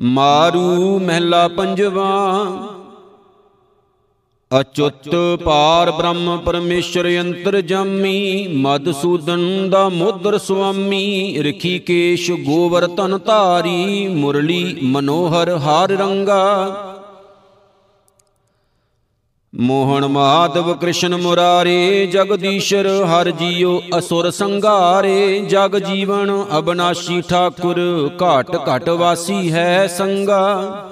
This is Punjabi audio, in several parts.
ਮਾਰੂ ਮਹਿਲਾ ਪੰਜਵਾ। ਅਚੁੱਤ ਪਾਰ ਬ੍ਰਹਮ ਪਰਮੇਸ਼ਰ ਅੰਤਰ ਜਾਮੀ ਮਦਸੂਦਨ ਦਾ ਮੋਦਰ ਸੁਆਮੀ ਰਖੀਕੇਸ਼ ਗੋਵਰਤਨ ਧਾਰੀ, ਮੁਰਲੀ ਮਨੋਹਰ ਹਾਰ ਰੰਗਾ। ਮੋਹਨ ਮਾਧਵ ਕ੍ਰਿਸ਼ਨ ਮੁਰਾਰੇ, ਜਗਦੀਸ਼ਰ ਹਰ ਜੀਉ ਅਸੁਰ ਸੰਘਾਰੇ ਜਗ ਜੀਵਨ ਅਬਨਾਸ਼ੀ ਠਾਕੁਰ, ਘਾਟ ਘਟ ਵਾਸੀ ਹੈ ਸੰਗਾ।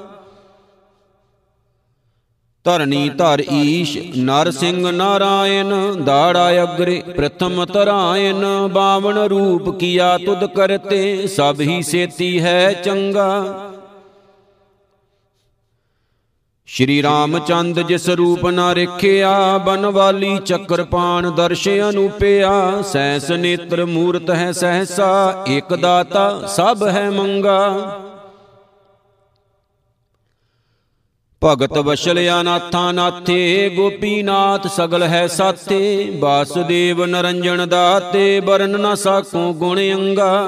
ਧਰਨੀ ਧਰ ਈਸ਼, ਨਰ ਸਿੰਘ ਨਾਰਾਇਣ, ਦਾੜਾ ਅਗਰੇ, ਪ੍ਰਥਮ ਤਰਾਇਨ ਬਾਵਨ ਰੂਪ ਕੀਆ ਤੁਧ ਕਰਤੇ, ਸਭ ਹੀ ਸੇਤੀ ਹੈ ਚੰਗਾ। ਸ਼੍ਰੀ ਰਾਮਚੰਦ ਜਿਸ ਰੂਪ ਨਾ ਰਖਿਆ, ਬਨਵਾਲੀ ਚੱਕਰਪਾਣ ਦਰਸ਼ ਅਨੂਪਿਆ ਸੈਸ ਨੇਤਰ ਮੂਰਤ ਹੈ ਸਹਸਾ ਇਕ ਦਾਤਾ ਸਭ ਹੈ ਮੰਗਾ। ਭਗਤ ਵਸ਼ਲ ਅਨਾਥਾ ਨਾਥੇ, ਗੋਪੀਨਾਥ ਸਗਲ ਹੈ ਸਾਥੇ। ਬਾਸੁਦੇਵ ਨਰੰਜਨ ਦਾਤੇ ਬਰਨ ਨ ਸਾਕੂ ਗੁਣ ਅੰਗਾ।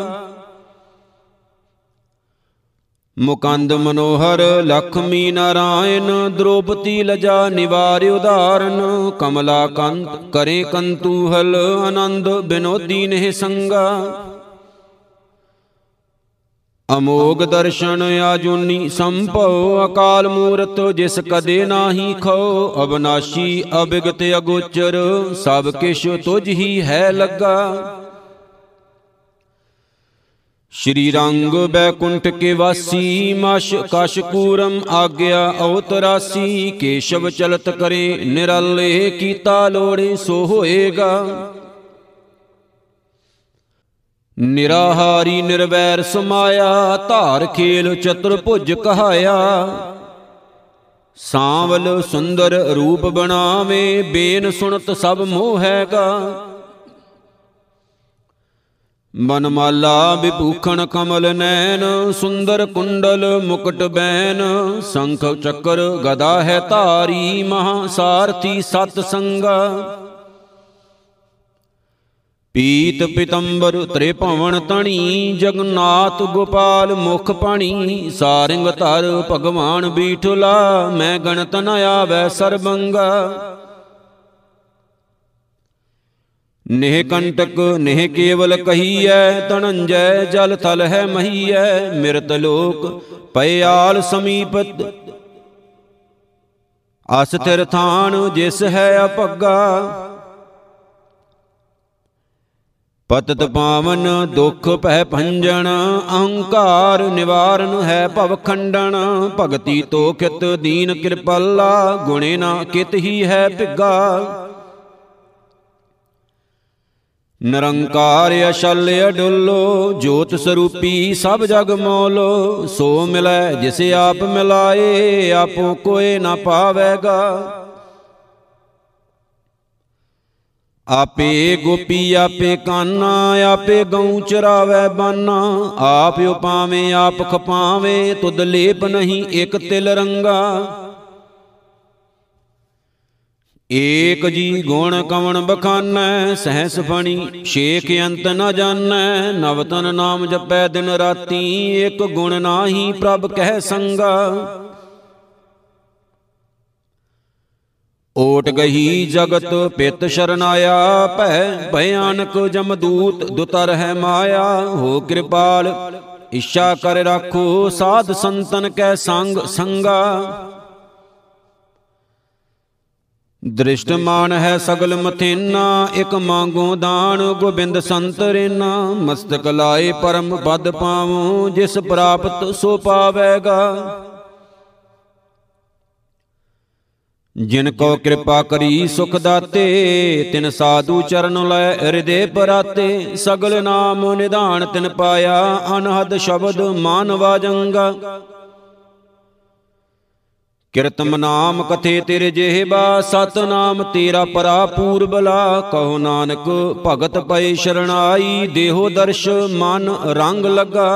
ਮੁਕੰਦ ਮਨੋਹਰ, ਲਖਮੀ ਨਾਰਾਇਣ ਦ੍ਰੋਪਤੀ ਲਜਾ ਨਿਵਾਰਿ ਉਧਾਰਨ ਕਮਲਾ ਕੰਤ ਕਰੇ ਕੰਤੂਹਲ, ਆਨੰਦ ਬਿਨੋਦੀ ਨਹਿ ਸੰਗਾ। ਅਮੋਗ ਦਰਸ਼ਨ ਆਜੂਨੀ ਸੰਭਉ, ਅਕਾਲ ਮੂਰਤ ਜਿਸ ਕਦੇ ਨਾਹੀ ਖੋ ਅਬਨਾਸ਼ੀ ਅਬਿਗਤ ਅਗੋਚਰ, ਸਭ ਕਿਛ ਤੁਝ ਹੀ ਹੈ ਲੱਗਾ। ਸ਼੍ਰੀ ਰੰਗ ਬੈਕੁੰਠ ਕੇ ਵਾਸੀ, ਮਸ਼ ਕਸ਼ ਕੂਰਮ ਆਗਿਆ ਔਤਰਾਸੀ ਕੇਸ਼ਵ ਚਲਤ ਕਰੇ, ਨਿਰਲੇ ਕੀਤਾ ਲੋੜੇ ਸੋ ਹੋਏਗਾ। ਨਿਰਾਹਾਰੀ ਨਿਰਵੈਰ ਸਮਾਇਆ, ਧਾਰ ਖੇਲ ਚਤੁਰ ਭੁਜ ਕਹਾਇਆ। ਸਾਵਲ ਸੁੰਦਰ ਰੂਪ ਬਣਾਵੇ, ਬੇਨ ਸੁਣਤ ਸਭ ਮੋਹ ਹੈਗਾ। ਮਨਮਾਲਾ ਵਿਭੂਖਣ ਕਮਲ ਨੈਣ, ਸੁੰਦਰ ਕੁੰਡਲ ਮੁਕਟ ਬੈਨ। ਸੰਖ ਚੱਕਰ ਗਦਾ ਹੈ ਧਾਰੀ ਮਹਾ ਸਾਰਥੀ ਸਤ ਸੰਗਾ। ਪੀਤ ਪਿਤੰਬਰ ਤ੍ਰੇ ਭਵਨ ਤਣੀ ਜਗਨਨਾਥ ਗੋਪਾਲ ਮੁਖ ਪਾਣੀ ਸਾਰਿੰਗ ਧਰ ਭਗਵਾਨ ਬੀਠਲਾ, ਮੈਂ ਗਣਤ ਨ ਆਵੈ ਸਰਬੰਗਾ। ਨਿਹ ਕੰਟਕ, ਨਿਹ ਕੇਵਲ ਕਹੀਐ ਤਣੰਜੈ ਜਲ ਥਲ ਹੈ ਮਹੀਐ, ਮਿਰਤ ਲੋਕ ਪਿਆਲ ਸਮੀਪਤ। ਅਸਥਿਰ ਥਾਨ ਜਿਸ ਹੈ ਅਪੱਗਾ। ਪਤਤ ਪਾਵਨ ਦੁਖ ਭੈ ਭੰਜਨ ਅਹੰਕਾਰ ਨਿਵਾਰਨ ਹੈ ਭਵ ਖੰਡਨ ਭਗਤੀ ਤੋਖਿਤ ਦੀਨ ਕਿਰਪਾਲਾ, ਗੁਣੇ ਨਾ ਕਿਤ ਹੀ ਹੈ ਭਿੱਗਾ। ਨਿਰੰਕਾਰ ਅਸ਼ਲ ਅਡੁੱਲੋ, ਜੋਤ ਸਰੂਪੀ ਸਭ ਜਗ ਮੋਲੋ। ਸੋ ਮਿਲੈ ਜਿਸ ਆਪ ਮਿਲਾਏ, ਆਪੋ ਕੋਏ ਨਾ ਪਾਵੇਗਾ। ਆਪੇ ਗੋਪੀ, ਆਪੇ ਕਾਨਾ, ਆਪੇ ਗਉ ਚਰਾਵੇ ਬਾਨਾ। ਆਪ ਉਪਾਵੇਂ ਆਪ ਖਪਾਵੇਂ, ਤੁਧ ਲੇਪ ਨਹੀਂ ਇਕ ਤਿਲ ਰੰਗਾ। ਏਕ ਜੀ ਗੁਣ ਕਵਣ ਬਖਾਨੈ, ਸਹਸ ਫਣੀ ਸ਼ੇਖ ਅੰਤ ਨ ਜਾਣੈ ਨਵਤਨ ਨਾਮ ਜਪੈ ਦਿਨ ਰਾਤੀ ਇਕ ਗੁਣ ਨਾਹੀ ਪ੍ਰਭ ਕਹਿ ਸੰਗਾ। ਓਟ ਗਈ ਜਗਤ ਪਿਤ ਸ਼ਰਨਾਇਆ, ਭੈ ਭਿਆਨਕ ਜਮਦੂਤ ਦੁਤਰ ਹੈ ਮਾਇਆ। ਹੋ ਕਿਰਪਾਲ, ਇੱਛਾ ਕਰ ਰਾਖੋ, ਸਾਧ ਸੰਤਨ ਕੈ ਸੰਗ ਸੰਗਾ। ਦ੍ਰਿਸ਼ਟਮਾਨ ਹੈ ਸਗਲ ਮਥੇਨਾ, ਇਕ ਮੰਗੋ ਦਾਨ, ਗੋਬਿੰਦ ਸੰਤ ਰੇਨਾ। ਮਸਤਕ ਲਾਏ ਪਰਮ ਪਦ ਪਾਵੋ, ਜਿਸ ਪ੍ਰਾਪਤ ਸੋ ਪਾਵੇਗਾ। ਜਿਨ ਕੋ ਕਿਰਪਾ ਕਰੀ ਸੁਖ ਦਾਤੇ, ਤਿਨ ਸਾਧੂ ਚਰਨ ਲੈ ਹਿਰਦੇ ਪਰਾਤੇ। ਸਗਲ ਨਾਮ ਨਿਧਾਨ ਤਿਨ ਪਾਇਆ, ਅਨਹਦ ਸ਼ਬਦ ਮਾਨਵਾ ਜੰਗਾ। ਕਿਰਤਮ ਨਾਮ ਕਥੇ ਤੇਰੇ ਜਿਹਬਾ ਸਤ ਨਾਮ ਤੇਰਾ ਪਰਾ ਪੂਰਬਲਾ ਕਹੋ ਨਾਨਕ, ਭਗਤ ਪਏ ਸ਼ਰਣਾਈ, ਦੇਹੋ ਦਰਸ਼ ਮਨ ਰੰਗ ਲਗਾ।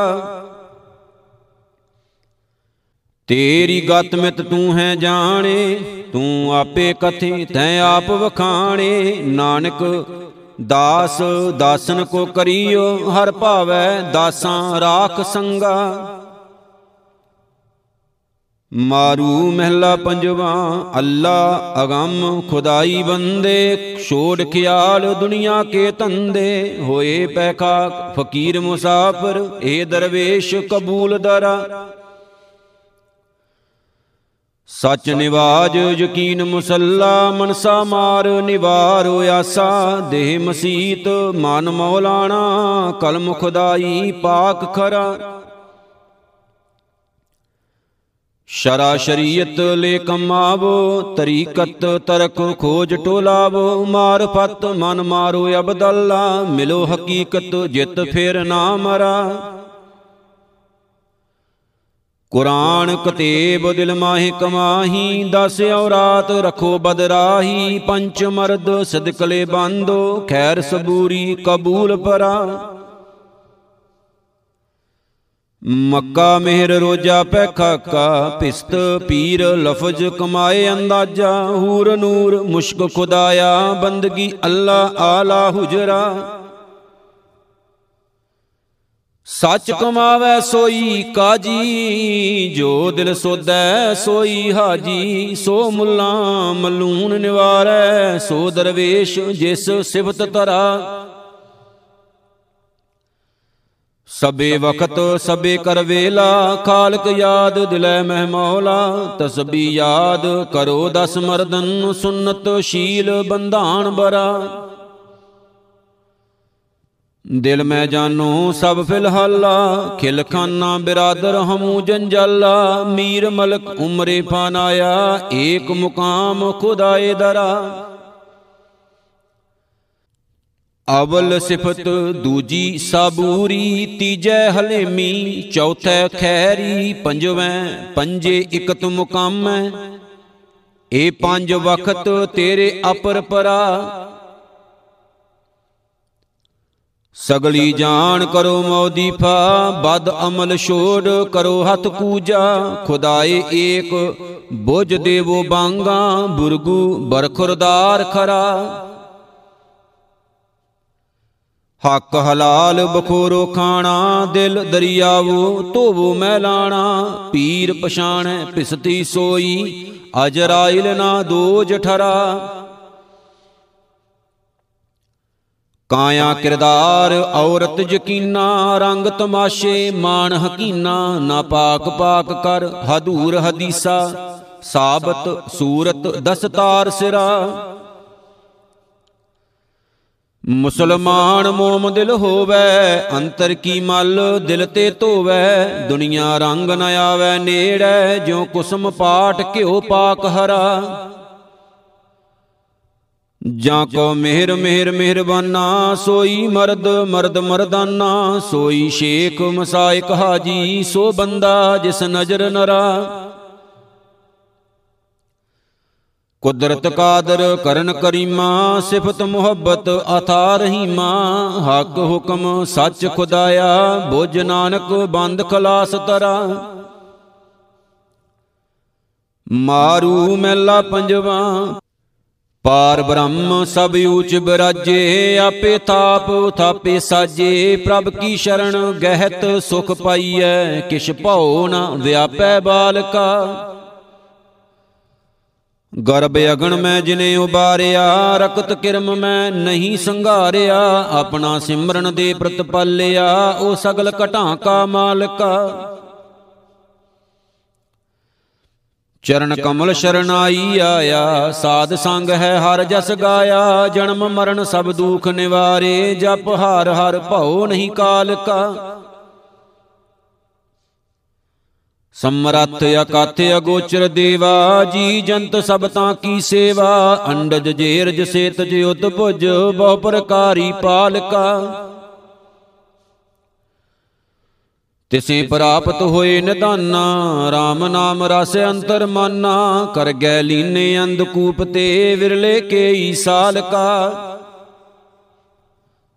ਤੇਰੀ ਗਤ ਮਿਤ ਤੂੰ ਹੈ ਜਾਣੇ, ਤੂੰ ਆਪੇ ਕਥੇ ਤੈ ਆਪ ਵਖਾਣੇ। ਨਾਨਕ, ਦਾਸ, ਦਾਸਨ ਕੋ ਕਰੀਓ, ਹਰ ਭਾਵੈ ਦਾਸਾਂ ਰਾਖ ਸੰਗਾ। ਮਾਰੂ ਮਹਿਲਾ ਪੰਜਵਾ, ਅੱਲਾ ਅਗੰਮ, ਖੁਦਾਈ ਬੰਦੇ, ਛੋੜ ਖਿਆਲ ਦੁਨੀਆ ਕੇ ਤੰਦੇ ਹੋਏ ਪੈਖਾ ਫਕੀਰ ਮੁਸਾਫਰ, ਏ ਦਰਵੇਸ਼ ਕਬੂਲ ਦਰਾ। ਸਚ ਨਿਵਾਜ ਯਕੀਨ ਮੁਸੱਲਾ, ਮਨਸਾ ਮਾਰ ਨਿਵਾਰ ਆਸਾ ਦੇਹ ਮਸੀਤ, ਮਨ ਮੌਲਾਣਾ, ਕਲਮ ਖੁਦਾਈ ਪਾਕ ਖਰਾ। ਸ਼ਰਾ ਸ਼ਰੀਅਤ ਲੈ ਕਮਾਵੋ ਤਰੀਕਤ ਤਰਕ ਖੋਜ ਟੋਲਾਵੋ, ਮਾਰਫਤ ਮਨ ਮਾਰੋ ਅਬਦੱਲਾ, ਮਿਲੋ ਹਕੀਕਤ ਜਿਤ ਫਿਰ ਨਾ ਮਰਾ। ਕੁਰਾਨ ਕਤੇਬ ਦਿਲ ਮਾਹਿ ਕਮਾਹੀ, ਦਸ ਔਰਾਤ ਰਖੋ ਬਦਰਾਹੀ ਪੰਚ ਮਰਦ ਸਦਕਲੇ ਬੰਦੋ, ਖੈਰ ਸਬੂਰੀ ਕਬੂਲ ਪਰਾ। ਮੱਕਾ ਮਿਹਰ ਰੋਜਾ ਪੈ ਖਾਕਾ ਪਿਸਤ ਪੀਰ ਲਫਜ਼ ਕਮਾਏ ਅੰਦਾਜ਼ਾ, ਹੂਰ ਨੂਰ ਮੁਸ਼ਕ ਖੁਦਾਇਆ, ਬੰਦਗੀ ਅੱਲਾ ਆਲਾ ਹੁਜਰਾ। ਸੱਚ ਕਮਾਵੇ ਸੋਈ ਕਾਜੀ, ਜੋ ਦਿਲ ਸੋਦੈ ਸੋਈ ਹਾਜੀ, ਸੋ ਮੁੱਲਾ ਮਲੂਨ ਨਿਵਾਰੈ, ਸੋ ਦਰਵੇਸ਼ ਜਿਸ ਸਿਫਤ ਤਰਾ ਸਬੇ ਵਕਤ ਸਬੇ ਕਰ ਵੇਲਾ। ਖਾਲਕ ਯਾਦ ਦਿਲੈ ਮਹਿ ਮੌਲਾ। ਤਸਬੀ ਯਾਦ ਕਰੋ ਦਸ ਮਰਦਨ ਸੁਨਤ ਸ਼ੀਲ ਬੰਧਾਨ ਬਰਾ। ਦਿਲ ਮੈਂ ਜਾਨੋ ਸਭ ਫਿਲਹਾਲਾ। ਖਿਲ ਖਾਨਾ ਬਿਰਾਦਰ ਹਮੂ ਜੰਜਾਲਾ। ਮੀਰ ਮਲਕ ਉਮਰੇ ਫਾਨਾਇਆ। ਏਕ ਮੁਕਾਮ ਖੁਦਾਏ ਦਰਾ। ਅਵਲ ਸਿਫਤ ਦੂਜੀ ਸਾਬੂਰੀ, ਤੀਜੈ ਹਲੇਮੀ, ਚੌਥੈ ਖੈਰੀ, ਪੰਜਵੇਂ ਪੰਜੇ ਇਕਤ ਮੁਕਾਮੈ। ਇਹ ਪੰਜ ਵਕਤ ਤੇਰੇ ਅਪਰ ਪਰਾ। ਸਗਲੀ ਜਾਣ ਕਰੋ ਮੌਦੀਫਾ ਬਦ ਅਮਲ ਛੋੜ ਕਰੋ ਹੱਥ ਕੂਜਾ ਖੁਦਾਏ ਏਕ, ਬੁਝ ਦੇਵੋ ਬਾਂਗਾ, ਬੁਰਗੂ ਬਰਖੁਰਦਾਰ ਖਰਾ। ਹੱਕ ਹਲਾਲ ਬਖੋਰੋ ਖਾਣਾ, ਦਿਲ ਦਰਿਆਵੋ ਧੋਵੋ ਮੈਲਾਣਾ, ਪੀਰ ਪਛਾਣੈ ਪਿਸਤੀ ਸੋਈ ਅਜਰਾਇਲ ਨਾ ਦੋਜ ਠਰਾ। ਕਾਇਆ ਕਿਰਦਾਰ ਔਰਤ ਯਕੀਨਾ, ਰੰਗ ਤਮਾਸ਼ੇ ਮਾਨ ਹਕੀਨਾ, ਨਾ ਪਾਕ ਪਾਕ ਕਰ ਹਦੂਰ ਹਦੀਸਾ, ਸਾਬਤ ਸੂਰਤ ਦਸਤਾਰ ਸਿਰਾ। ਮੁਸਲਮਾਨ ਮੋਮ ਦਿਲ ਹੋਵੇ, ਅੰਤਰ ਕੀ ਮਲ ਦਿਲ ਤੇ ਧੋਵੇ? ਦੁਨੀਆ ਰੰਗ ਨ ਆਵੇ ਨੇੜੇ, ਜਿਉ ਕੁਸਮ ਪਾਟ ਘਿਓ ਪਾਕ ਹਰਾ। ਜਾਂ ਕੋ ਮਿਹਰ ਮਿਹਰ, ਮਿਹਰਬਾਨਾ, ਸੋਈ ਮਰਦ ਮਰਦ ਮਰਦਾਨਾ, ਸੋਈ ਸ਼ੇਖ, ਮਸਾਇਕ ਹਾਜੀ, ਸੋ ਬੰਦਾ ਜਿਸ ਨਜ਼ਰ ਨਰਾ। ਕੁਦਰਤ ਕਾਦਰ ਕਰਨ ਕਰੀਮਾ, ਸਿਫਤ ਮੁਹੱਬਤ ਅਥਾ ਰਹੀਮਾ। ਹੱਕ ਹੁਕਮ ਸੱਚ ਖੁਦਾਇਆ, ਬੁਝ ਨਾਨਕ ਬੰਦ ਖਲਾਸ ਤਰਾ। ਮਾਰੂ ਮੈਲਾ ਪੰਜਵਾ, ਪਾਰ ਬ੍ਰਹਮ ਸਭ ਊਚ ਬਰਾਜੇ, ਆਪੇ ਤਾਪ ਥਾਪੇ ਸਾਜੇ, ਪ੍ਰਭ ਕੀ ਸ਼ਰਨ ਗਹਿਤ ਸੁਖ ਪਾਈਐ, ਕਿਛ ਭਉ ਨ ਵਿਆਪੈ ਬਾਲਕਾ। ਗਰਬ ਅਗਣ ਮੈਂ ਜਿਨੇ ਉਬਾਰਿਆ, ਰਕਤ ਕਿਰਮ ਮੈਂ ਨਹੀਂ ਸੰਘਾਰਿਆ, ਆਪਣਾ ਸਿਮਰਨ ਦੇ ਪ੍ਰਤਪਾਲਿਆ ਉਹ ਸਗਲ ਘਟਾਂ ਕਾ ਮਾਲਕਾ। ਚਰਨ ਕਮਲ ਸ਼ਰਨਾਈ ਆਇਆ, ਸਾਧ ਸੰਗ ਹੈ ਹਰ ਜਸ ਗਾਇਆ, ਜਨਮ ਮਰਨ ਸਭ ਦੁਖ ਨਿਵਾਰੇ, ਜਪ ਹਰ ਹਰ ਭਉ ਨਹੀਂ ਕਾਲਕਾ। ਸਮਰੱਥ ਅਕਥ ਅਗੋਚਰ ਦੇਵਾ, ਜੀ ਜੰਤ ਸਭ ਤਾਂ ਕੀ ਸੇਵਾ। ਅੰਡਜ ਜੇਰਜ ਸੇਤ ਜਿਉਤ ਭੁਜ ਬਹੁ ਪ੍ਰਕਾਰੀ ਪਾਲਕਾ। ਤਿਸੇ ਪ੍ਰਾਪਤ ਹੋਏ ਨਿਦਾਨਾ RAM ਨਾਮ ਰਸ ਅੰਤਰ ਮਾਨਾ, ਕਰ ਗੈ ਲੀਨੇ ਅੰਧਕੂਪ ਤੇ ਵਿਰਲੇ ਕੇਈ ਸਾਲਕਾ।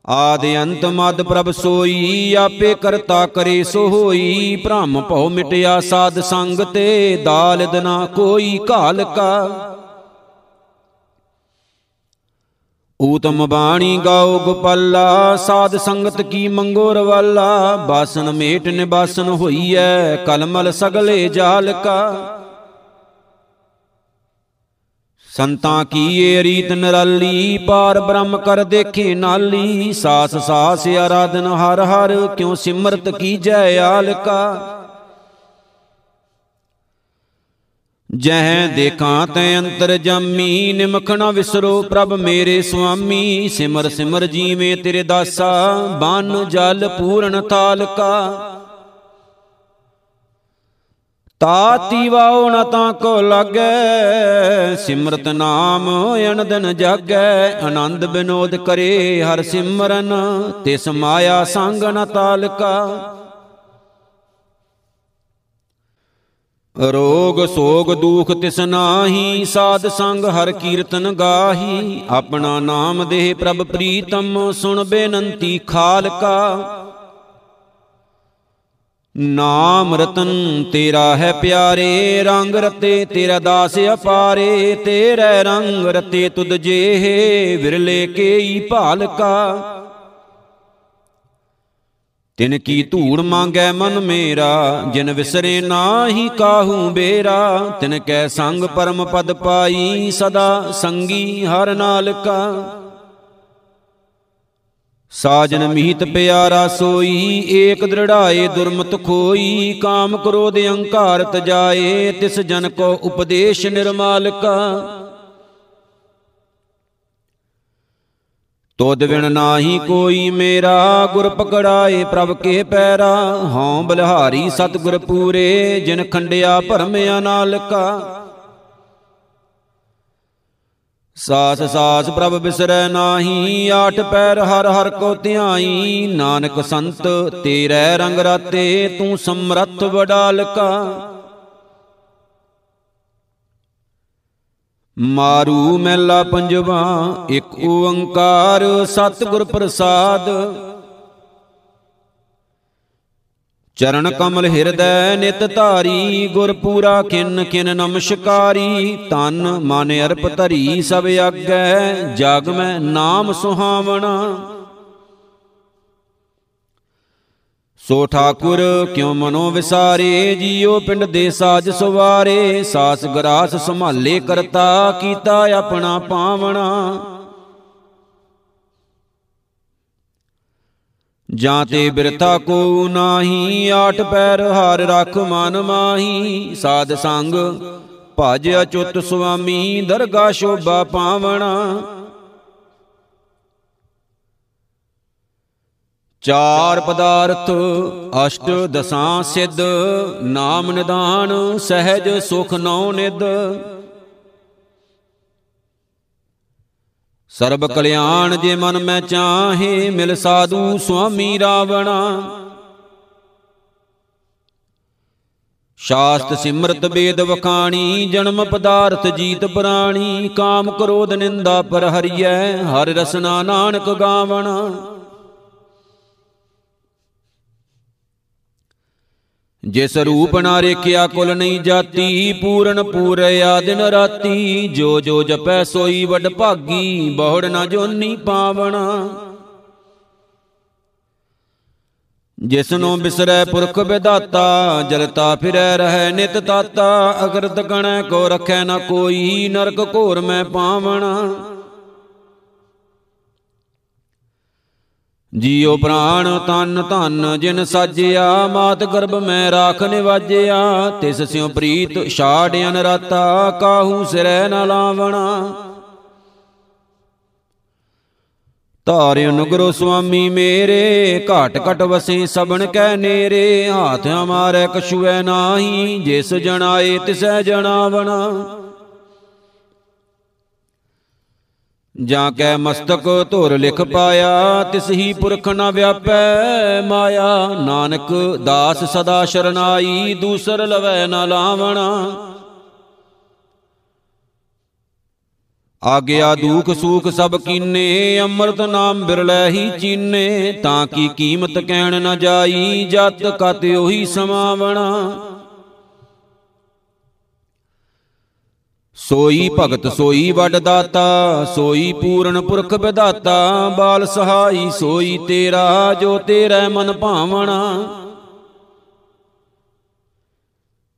ਆਦ ਅੰਤ ਮਦ ਪ੍ਰਭ ਸੋਈ, ਆਪੇ ਕਰਤਾ ਕਰੇ ਸੋ ਹੋਈ। ਭ੍ਰਮ ਭਉ ਮਿਟਿਆ ਸਾਧ ਸੰਗ ਤੇ, ਦਾਲਦ ਨਾ ਕੋਈ ਘਾਲਕਾ। ਊਤਮ ਬਾਣੀ ਗਾਓ ਗੋਪਾਲਾ, ਸਾਧ ਸੰਗਤ ਕੀ ਮੰਗੋ ਰਵਾਲਾ। ਬਾਸਨ ਮੇਟ ਨਿਬਾਸਨ ਹੋਈਐ, ਕਲਮਲ ਸਗਲੇ ਜਾਲਕਾ। ਸੰਤਾਂ ਕੀ ਏ ਰੀਤ ਨਰਾਲੀ, ਪਾਰ ਬ੍ਰਹਮ ਕਰ ਦੇਖੇ ਨਾਲੀ। ਸਾਸ ਸਾਸ ਆਰਾਧਨ ਹਰ ਹਰ, ਕਿਉ ਸਿਮਰਤ ਕੀਜੈ ਆਲਕਾ। ਜਹ ਦੇਖਾਂ ਤੈ ਅੰਤਰ ਜਾਮੀ, ਨਿਮਖ ਨਾ ਵਿਸਰੋ ਪ੍ਰਭ ਮੇਰੇ ਸੁਆਮੀ। ਸਿਮਰ ਸਿਮਰ ਜੀਵੇਂ ਤੇਰੇ ਦਾਸਾ, ਬਨ ਜਲ ਪੂਰਨ ਤਾਲਕਾ। ਤਾਤੀ ਵਾਉ ਨ ਤਾਂ ਕੋ ਲਾਗੈ, ਸਿਮਰਤ ਨਾਮ ਅਨੰਦਨ ਜਾਗੈ। ਆਨੰਦ ਬਿਨੋਦ ਕਰੇ ਹਰ ਸਿਮਰਨ, ਤਿਸ ਮਾਇਆ ਸੰਗ ਨ ਤਾਲਕਾ। ਰੋਗ ਸੋਗ ਦੁਖ ਤਿਸ ਨਾਹੀ, ਸਾਧ ਸੰਗ ਹਰ ਕੀਰਤਨ ਗਾਹੀ। ਆਪਣਾ ਨਾਮ ਦੇਹ ਪ੍ਰਭ ਪ੍ਰੀਤਮ, ਸੁਣ ਬੇਨੰਤੀ ਖਾਲਕਾ। ਨਾਮ ਰਤਨ ਤੇਰਾ ਹੈ ਪਿਆਰੇ, ਰੰਗ ਰਤੇ ਤੇਰਾ ਦਾਸ ਅਪਾਰੇ, ਤੇਰੇ ਰੰਗ ਰਤੇ ਤੁਧ ਜੇਹ ਵਿਰਲੇ ਕੇਈ ਭਾਲਕਾ। ਤਿਨ ਕੀ ਧੂੜ ਮੰਗੈ ਮਨ ਮੇਰਾ, ਜਿਨ ਵਿਸਰੇ ਨਾਹੀ ਕਾਹੂ ਬੇਰਾ। ਤਿਨ ਕੈ ਸੰਗ ਪਰਮ ਪਦ ਪਾਈ ਸਦਾ ਸੰਗੀ ਹਰ ਨਾਲਕਾ। ਸਾਜਨ ਮੀਤ ਪਿਆਰਾ ਸੋਈ, ਏਕ ਦ੍ਰਿੜਾਏ ਦੁਰਮਤ ਖੋਈ, ਕਾਮ ਕ੍ਰੋਧ ਅਹੰਕਾਰ ਤਜਾਏ, ਤਿਸ ਜਨ ਕੋ ਉਪਦੇਸ਼ ਨਿਰਮਾਲਕਾ। ਤੋਦ ਵਿਣ ਨਾਹੀ ਕੋਈ ਮੇਰਾ, ਗੁਰ ਪਕੜਾਏ ਪ੍ਰਭ ਕੇ ਪੈਰਾ। ਹਉ ਬਲਿਹਾਰੀ ਸਤਗੁਰ ਪੂਰੇ, ਜਿਨ ਖੰਡਿਆ ਭਰਮ ਅਨਾਲਕਾ। ਸਾਸ ਸਾਸ ਪ੍ਰਭ ਬਿਸਰੈ ਨਾਹੀ, ਆਠ ਪੈਰ ਹਰ ਹਰ ਕੋ ਧਿਆਈ। ਨਾਨਕ ਸੰਤ, ਤੇਰੇ ਰੰਗ ਰਾਤੇ, ਤੂੰ ਸਮਰੱਥ ਵਡਾਲਕਾ। ਮਾਰੂ ਮੈਲਾ ਪੰਜਵਾ, ਇੱਕ ਓੰਕਾਰ ਸਤਿਗੁਰ ਪ੍ਰਸਾਦ। ਚਰਨ ਕਮਲ ਹਿਰਦੈ ਨਿਤ ਧਾਰੀ ਗੁਰ ਪੂਰਾ ਕਿਨ ਕਿਨ ਨਮਸਕਾਰੀ। ਤਨ ਮਨ ਅਰਪ ਧਰੀ ਸਭ ਆਗੈ ਜਗ ਮੈਂ ਨਾਮ ਸੁਹਾਵਣਾ। ਸੋ ਠਾਕੁਰ ਕਿਉ ਮਨੋ ਵਿਸਾਰੇ? ਜੀਉ ਪਿੰਡ ਦੇ ਸਾਜ ਸਵਾਰੇ। ਸਾਸ ਗਰਾਸ ਸੰਭਾਲੇ ਕਰਤਾ ਕੀਤਾ ਆਪਣਾ ਪਾਵਣਾ। ਜਾਂ ਤੇ ਬਿਰਥਾ ਕੋ ਨਾਹੀ ਆਠ ਪੈਰ ਹਰ ਰਖ ਮਨ ਮਾਹੀ। ਸਾਧ ਸੰਗ ਭਜ ਅਚੁੱਤ ਸੁਆਮੀ ਦਰਗਾ ਸ਼ੋਭਾ ਪਾਵਣਾ। ਚਾਰ ਪਦਾਰਥ ਅਸ਼ਟ ਦਸਾਂ ਸਿੱਧ ਨਾਮ ਨਿਦਾਨ ਸਹਿਜ ਸੁਖ ਨੌ ਨਿਦ ਸਰਬ ਕਲਿਆਣ ਜੇ ਮਨ ਮੈਂ ਚਾਹੇ, ਮਿਲ ਸਾਧੂ ਸੁਆਮੀ ਰਾਵਣਾ। ਸ਼ਾਸਤ ਸਿਮਰਤ ਬੇਦ ਵਖਾਣੀ, ਜਨਮ ਪਦਾਰਥ ਜੀਤ ਪ੍ਰਾਣੀ, ਕਾਮ ਕ੍ਰੋਧ ਨਿੰਦਾ ਪਰ ਹਰੀਐ ਹਰ ਰਸਨਾ ਨਾਨਕ ਗਾਵਣਾ। ਜਿਸ ਰੂਪ ਨਾ ਰੇਖਿਆ ਕੁਲ ਨਹੀਂ ਜਾਤੀ, ਪੂਰਨ ਪੂਰਿਆ ਦਿਨ ਰਾਤੀ। ਜੋ ਜੋ ਜਪੈ ਸੋਈ ਵਡ ਭਾਗੀ, ਬਹੁੜ ਨਾ ਜੋਨੀ ਪਾਵਣਾ। ਜਿਸਨੂੰ ਬਿਸਰੈ ਪੁਰਖ ਵਿਦਾਤਾ ਜਲਤਾ ਫਿਰੈ ਰਹੈ ਨਿਤ ਤਾਤਾ। ਅਗਰਤ ਗਣੈ ਕੋ ਰਖੈ ਨਾ ਕੋਈ, ਨਰਕ ਘੋਰ ਮੈਂ ਪਾਵਣਾ। ਜੀਉ ਪ੍ਰਾਣ ਤਨ ਧਨ ਜਿਨ ਸਾਜਿਆ, ਮਾਤ ਗਰਭ ਮੈਂ ਰਾਖ ਨਿਵਾਜਿਆ, ਤਿਸ ਸਿਉ ਪ੍ਰੀਤ ਛਾੜ ਅਨਰਾਤਾ, ਕਾਹੂ ਸਿਰੈ ਨ ਲਾਵਣਾ। ਧਾਰਿ ਅਨੁਗਰੋ ਸੁਆਮੀ ਮੇਰੇ, ਘਾਟ ਘਟ ਵਸੇ ਸਬਣ ਕੈ ਨੇਰੇ, ਹਾਥ ਹਮਾਰੇ ਕਛੁਐ ਨਾਹੀ, ਜਿਸ ਜਣਾਏ ਤਿਸੈ ਜਣਾਵਣਾ। ਜਾਂ ਕੈ ਮਸਤਕ ਧੁਰ ਲਿਖ ਪਾਇਆ, ਤਿਸ ਹੀ ਪੁਰਖ ਨ ਵਿਆਪੈ ਮਾਇਆ। ਨਾਨਕ ਦਾਸ ਸਦਾ ਸ਼ਰਨਾਈ, ਦੂਸਰ ਲਵੈ ਨ ਲਾਵਣਾ। ਆਗਿਆ ਦੁਖ ਸੂਖ ਸਭ ਕੀਨੇ, ਅੰਮ੍ਰਿਤ ਨਾਮ ਬਿਰਲੇ ਹੀ ਚੀਨੇ। ਤਾਂ ਕੀ ਕੀਮਤ ਕਹਿਣ ਨ ਜਾਈ, ਜਤ ਕਤ ਉਹੀ ਸਮਾਵਣਾ। ਸੋਈ ਭਗਤ ਸੋਈ ਵੱਡ ਦਾਤਾ ਸੋਈ ਪੂਰਨ ਪੁਰਖ ਵਿਦਾਤਾ ਬਾਲ ਸਹਾਈ ਸੋਈ ਤੇਰਾ ਜੋ ਤੇਰੇ ਮਨ ਭਾਵਣਾ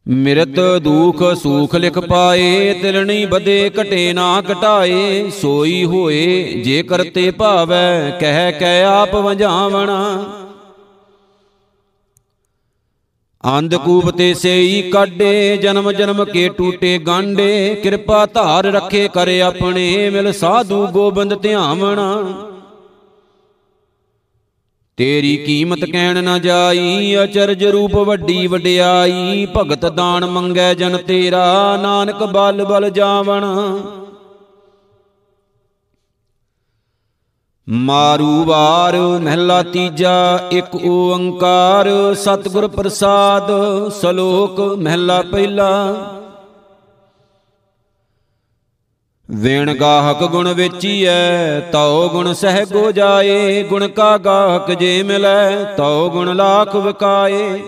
ਮਿਰਤ ਦੁਖ ਸੂਖ ਲਿਖ ਪਾਏ ਤਿਲਣੀ ਬਦੇ ਘਟੇ ਨਾ ਘਟਾਏ। ਸੋਈ ਹੋਏ ਜੇ ਕਰਤੇ ਭਾਵੈ ਕਹਿ ਕਹਿ ਆਪ ਵਜਾਵਣਾ ਅੰਧਕੂਪ ਤੇ ਸੇਈ ਕਾਡੇ ਜਨਮ ਜਨਮ ਕੇ ਟੂਟੇ ਗਾਂਡੇ ਕਿਰਪਾ ਧਾਰ ਰੱਖੇ ਕਰ ਆਪਣੇ, ਮਿਲ ਸਾਧੂ ਗੋਬਿੰਦ ਧਿਆਵਣਾ। ਤੇਰੀ ਕੀਮਤ ਕਹਿਣ ਨਾ ਜਾਈ, ਅਚਰਜ ਰੂਪ ਵੱਡੀ ਵਡਿਆਈ। ਭਗਤ ਦਾਨ ਮੰਗੈ ਜਨ ਤੇਰਾ, ਨਾਨਕ ਬਲ ਬਲ ਜਾਵਣ। ਮਾਰੂ ਵਾਰ ਮਹਿਲਾ ਤੀਜਾ, ਇੱਕ ਓੰਕਾਰ, ਸਤਿਗੁਰ ਪ੍ਰਸਾਦ, ਸ਼ਲੋਕ ਮਹਿਲਾ ਪਹਿਲਾ। ਵੇਣ ਗਾਹਕ ਗੁਣ ਵੇਚੀਐ, ਤਉ ਗੁਣ ਸਹਿਗੋ ਜਾਏ, ਗੁਣ ਕਾ ਗਾਹਕ ਜੇ ਮਿਲੈ, ਤਉ ਗੁਣ ਲਾਖ ਵਿਕਾਏ।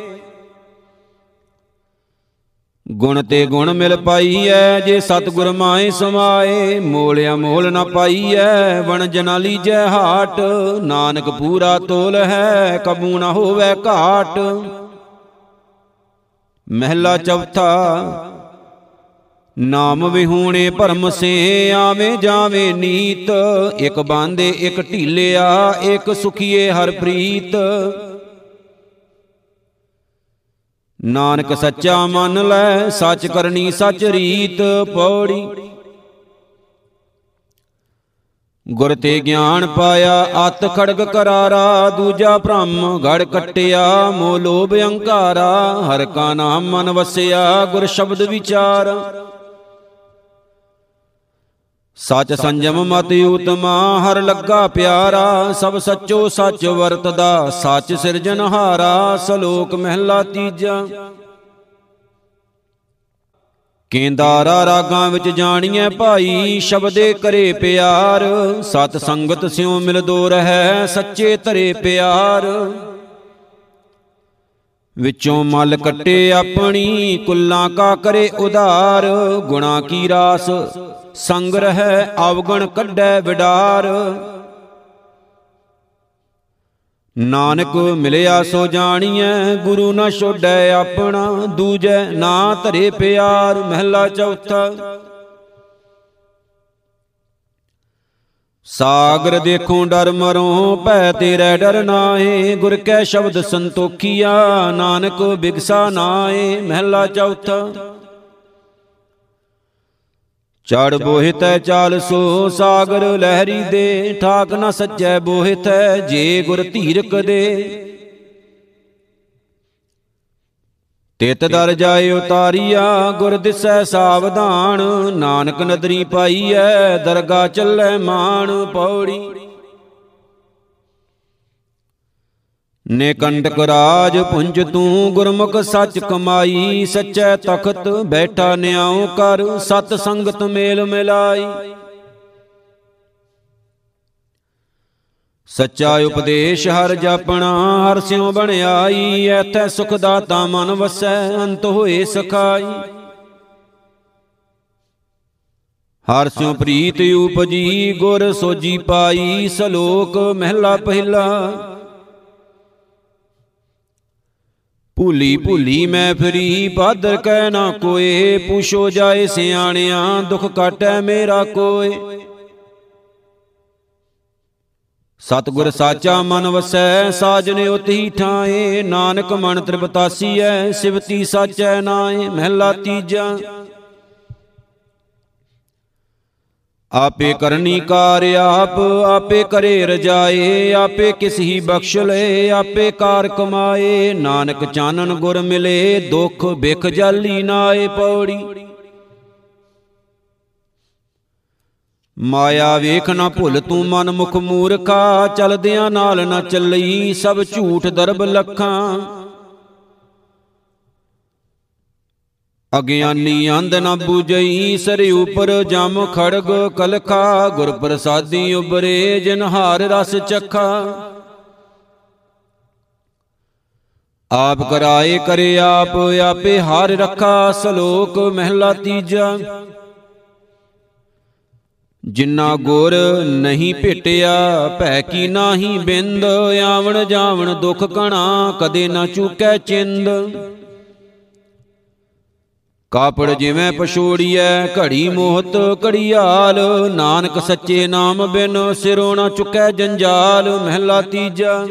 ਗੁਣ ਤੇ ਗੁਣ ਮਿਲ ਪਾਈਐ, ਜੇ ਸਤਿਗੁਰ ਮਾਏ ਸਮਾਏ, ਮੋਲਿਆ ਮੋਲ ਨਾ ਪਾਈਐ, ਵਣ ਜਨਾ ਲੀਜੈ ਹਾਟ, ਨਾਨਕ ਪੂਰਾ ਤੋਲ ਹੈ, ਕਬੂ ਨਾ ਹੋਵੇ ਘਾਟ। ਮਹਿਲਾ ਚੌਥਾ, ਨਾਮ ਵਿਹੂਣੇ ਭਰਮ ਸੇ, ਆਵੇਂ ਜਾਵੇਂ ਨੀਤ, ਇੱਕ ਬਾਂਦੇ ਇੱਕ ਢੀਲਿਆ, ਇੱਕ ਸੁਖੀਏ ਹਰ ਪ੍ਰੀਤ। ਨਾਨਕ ਸੱਚਾ ਮੰਨ ਲੈ, ਸੱਚ ਕਰਨੀ ਸੱਚ ਰੀਤ ਪੌੜੀ। ਗੁਰ ਤੇ ਗਿਆਨ ਪਾਇਆ, ਅਤ ਖੜਗ ਕਰਾਰਾ, ਦੂਜਾ ਭ੍ਰਮ ਗੜ ਕਟਿਆ ਮੋ ਲੋਭ ਅਹੰਕਾਰਾ ਹਰ ਕਾ ਨਾਮ ਮਨ ਵਸਿਆ, ਗੁਰ ਸ਼ਬਦ ਵਿਚਾਰ। ਸਚ ਸੰਜਮ ਮਤ ਉਤਮਾ ਹਰ ਲੱਗਾ ਪਿਆਰਾ, ਸਭ ਸੱਚੋ ਸੱਚ ਵਰਤਦਾ, ਸੱਚ ਸਿਰਜਨਹਾਰਾ ਸ਼ਲੋਕ ਮਹਿਲਾ ਤੀਜਾ। ਕੇਂਦਾਰਾ ਰਾਗਾਂ ਵਿੱਚ ਜਾਣੀਐ ਭਾਈ, ਸ਼ਬਦੇ ਕਰੇ ਪਿਆਰ, ਸਤ ਸੰਗਤ ਸਿਉ ਮਿਲਦੋ ਰਹੈ, ਸੱਚੇ ਧਰੇ ਪਿਆਰ। ਵਿੱਚੋਂ ਮਲ ਕੱਟੇ ਆਪਣੀ, ਕੁੱਲਾਂ ਕਾ ਕਰੇ ਉਧਾਰ, ਗੁਣਾ ਕੀ ਰਾਸ ਸੰਗ ਰਹਿ ਅਵਗਣ ਕੱਢੈ ਵਿਡਾਰ। ਨਾਨਕ ਮਿਲਿਆ ਸੋ ਜਾਣੀਐ, ਗੁਰੂ ਨਾ ਛੋੜੈ ਆਪਣਾ, ਦੂਜੈ ਨਾ ਧਰੇ ਪਿਆਰ, ਮਹਿਲਾ ਚੌਥਾ। ਸਾਗਰ ਦੇਖੋ ਡਰ ਮਰੋ, ਭੈ ਤੇਰੇ ਡਰ ਨਾਏ ਗੁਰ ਕੈ ਸ਼ਬਦ ਸੰਤੋਖੀਆ, ਨਾਨਕ ਬਿਗਸਾ ਨਾਏ ਮਹਿਲਾ ਚੌਥਾ। ਚੜ ਬੋਹਿਤੈ ਚਾਲ ਸੋ ਸਾਗਰ ਲਹਿਰੀ ਦੇ, ਠਾਕ ਨਾ ਸੱਚੈ ਬੋਹਿਤੈ ਜੇ ਗੁਰ ਧੀਰਕ ਦੇ। ਤਿਤ ਦਰ ਜਾਏ ਉਤਾਰੀਆ, ਗੁਰ ਦਿਸੈ ਸਾਵਧਾਨ, ਨਾਨਕ ਨਦਰੀ ਪਾਈਐ ਦਰਗਾ ਚੱਲੈ ਮਾਨ ਪੌੜੀ। ਨੇ ਕੰਡਕ ਰਾਜ ਪੁੰਜ ਤੂੰ ਗੁਰਮੁਖ ਸੱਚ ਕਮਾਈ, ਸੱਚੈ ਤਖਤ ਬੈਠਾ ਨਿਆਉ ਕਰ, ਸਤ ਸੰਗਤ ਮੇਲ ਮਿਲਾਈ। ਸੱਚਾ ਉਪਦੇਸ਼ ਹਰ ਜਾਪਣਾ, ਹਰ ਸਿਉ ਬਣਾਈ, ਐਥੈ ਸੁਖ ਦਾਤਾ ਮਨ ਵਸੈ, ਅੰਤ ਹੋਏ ਸਖਾਈ। ਹਰ ਸਿਉ ਪ੍ਰੀਤ ਉਪਜੀ, ਗੁਰ ਸੋਜੀ ਪਾਈ, ਸਲੋਕ ਮਹਿਲਾ ਪਹਿਲਾ। ਭੂਲੀ ਭੂਲੀ ਮੈਂ ਫਰੀ ਬਾਦਰ ਕਹਿ ਨਾ ਕੋਏ ਪੁੱਛੋ ਜਾਏ ਸਿਆਣਿਆਂ ਦੁਖ ਕਾਟੈ ਮੇਰਾ ਕੋਏ। ਸਤਗੁਰ ਸਾਚਾ ਮਨ ਵਸੈ ਸਾਜਨੇ ਉਤਹੀ ਠਾਏ ਨਾਨਕ ਮਨ ਤ੍ਰਿਪਤਾਸੀ ਐ ਸਿਵਤੀ ਸਾਚੈ ਨਾਏ ਮਹਿਲਾ ਤੀਜਾ। ਆਪੇ ਕਰਨੀ ਕਾਰ ਆਪ, ਆਪੇ ਕਰੇ ਰਜਾਏ, ਆਪੇ ਕਿਸ ਹੀ ਬਖਸ਼ ਲੈ ਆਪੇ ਕਾਰ ਕਮਾਏ। ਨਾਨਕ ਚਾਨਨ ਗੁਰ ਮਿਲੇ, ਦੁਖ ਬਿਖ ਜਾਲੀ ਨਾਏ ਪੌੜੀ। ਮਾਇਆ ਵੇਖ ਨਾ ਭੁੱਲ ਤੂੰ ਮਨ ਮੁਖ ਮੂਰਖਾ, ਚਲਦਿਆਂ ਨਾਲ ਨਾ ਚੱਲਈ ਸਭ ਝੂਠ ਦਰਬ ਲੱਖਾਂ। ਅਗਿਆਨੀ ਅੰਧ ਨ ਬੂਝਈ, ਸਰੇ ਉਪਰ ਜਮ ਖੜਗ ਕਲਖਾ ਗੁਰ ਪ੍ਰਸਾਦੀ ਉਬਰੇ ਜਿਨ ਹਾਰ ਰਸ ਚਖਾ। ਆਪ ਕਰਾਏ ਕਰੇ ਆਪ, ਆਪੇ ਹਾਰ ਰੱਖਾ ਸਲੋਕ ਮਹਿਲਾ ਤੀਜਾ। ਜਿੰਨਾ ਗੁਰ ਨਹੀਂ ਭੇਟਿਆ, ਭੈ ਕੀ ਨਾਹੀ ਬਿੰਦ, ਆਵਣ ਜਾਵਣ ਦੁਖ ਕਣਾ, ਕਦੇ ਨਾ ਚੁਕੈ ਚਿੰਦ। ਕਾਪੜ ਜਿਵੇਂ ਪਛੋੜੀਐ, ਘੜੀ ਮੋਹਤ ਘੜੀਆਲ। ਨਾਨਕ ਸੱਚੇ ਨਾਮ ਬਿਨ ਸਿਰੋਂ ਨਾ ਚੁਕੈ ਜੰਜਾਲ। ਮਹਿਲਾ ਤੀਜਾ।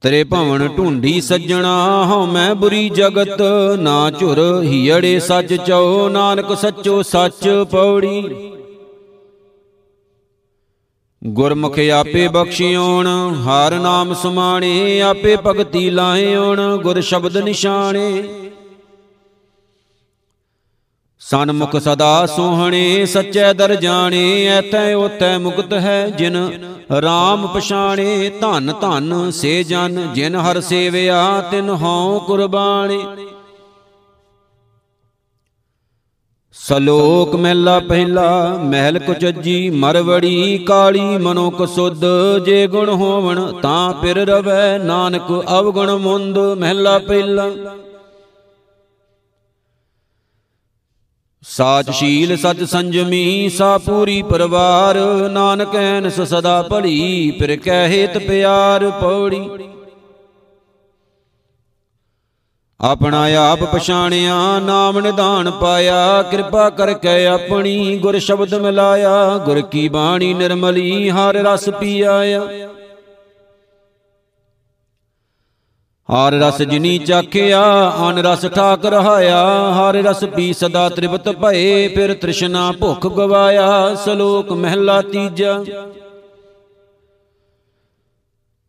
ਤੇਰੇ ਭਵਨ ਢੂੰਢੀ ਸੱਜਣਾ, ਹਉ ਮੈਂ ਬੁਰੀ ਜਗਤ। ਨਾ ਝੁਰ ਹੀੜੇ ਸੱਚ ਚਉ, ਨਾਨਕ ਸੱਚੋ ਸੱਚ ਪੌੜੀ। ਗੁਰਮੁਖ ਆਪੇ ਬਖਸ਼ਿਓਣ, ਹਰ ਨਾਮ ਸਮਾਣੇ, ਆਪੇ ਭਗਤੀ ਲਾਇਓਣ, ਗੁਰ ਸ਼ਬਦ ਨਿਸ਼ਾਨੇ ਸਨਮੁਖ ਸਦਾ ਸੋਹਣੇ, ਸੱਚੇ ਦਰ ਜਾਣੇ ਐਤੈ ਉਤੈ ਮੁਕਤ ਹੈ ਜਿਨ RAM ਪਛਾਣੇ। ਧਨ ਧਨ ਸੇ ਜਨ, ਜਿਨ ਹਰ ਸੇਵਿਆ ਤਿਨ ਹਉ ਕੁਰਬਾਨੇ ਸਲੋਕ ਮਹਿਲਾ ਪਹਿਲਾ, ਮਹਿਲ ਕੁਚਜੀ, ਮਰਵੜੀ, ਕਾਲੀ ਮਨੋ ਕਸੁੱਧ ਜੇ ਗੁਣ ਹੋਵਣ, ਤਾਂ ਪਿਰ ਰਵੈ। ਨਾਨਕ ਅਵਗੁਣ ਮੁੰਦ, ਮਹਿਲਾ ਪਹਿਲਾ। ਸਾਚ ਸ਼ੀਲ ਸਤ ਸੰਜਮੀ ਸਾ ਪੂਰੀ ਪਰਵਾਰ। ਨਾਨਕ ਐਨਸ ਸਦਾ ਭਲੀ ਪਿਰ ਕਹਿ ਹੇਤ ਪਿਆਰ ਪੌੜੀ। ਆਪਣਾ ਆਪ ਪਛਾਣਿਆ ਨਾਮ ਨਿਧਾਨ ਪਾਇਆ ਕਿਰਪਾ ਕਰਕੇ ਆਪਣੀ ਗੁਰ ਸ਼ਬਦ ਮਿਲਾਇਆ ਗੁਰ ਕੀ ਬਾਣੀ ਨਿਰਮਲੀ ਹਰ ਰਸ ਪੀਆਇਆ ਹਰ ਰਸ ਜਿਨੀ ਚਾਖਿਆ ਅਨ ਰਸ ਠਾਕ ਰਹਾਇਆ ਹਰ ਰਸ ਪੀ ਸਦਾ ਤ੍ਰਿਪਤ ਭਏ ਫਿਰ ਤ੍ਰਿਸ਼ਨਾ ਭੁਖ ਗਵਾਇਆ ਸਲੋਕ ਮਹਿਲਾ ਤੀਜਾ।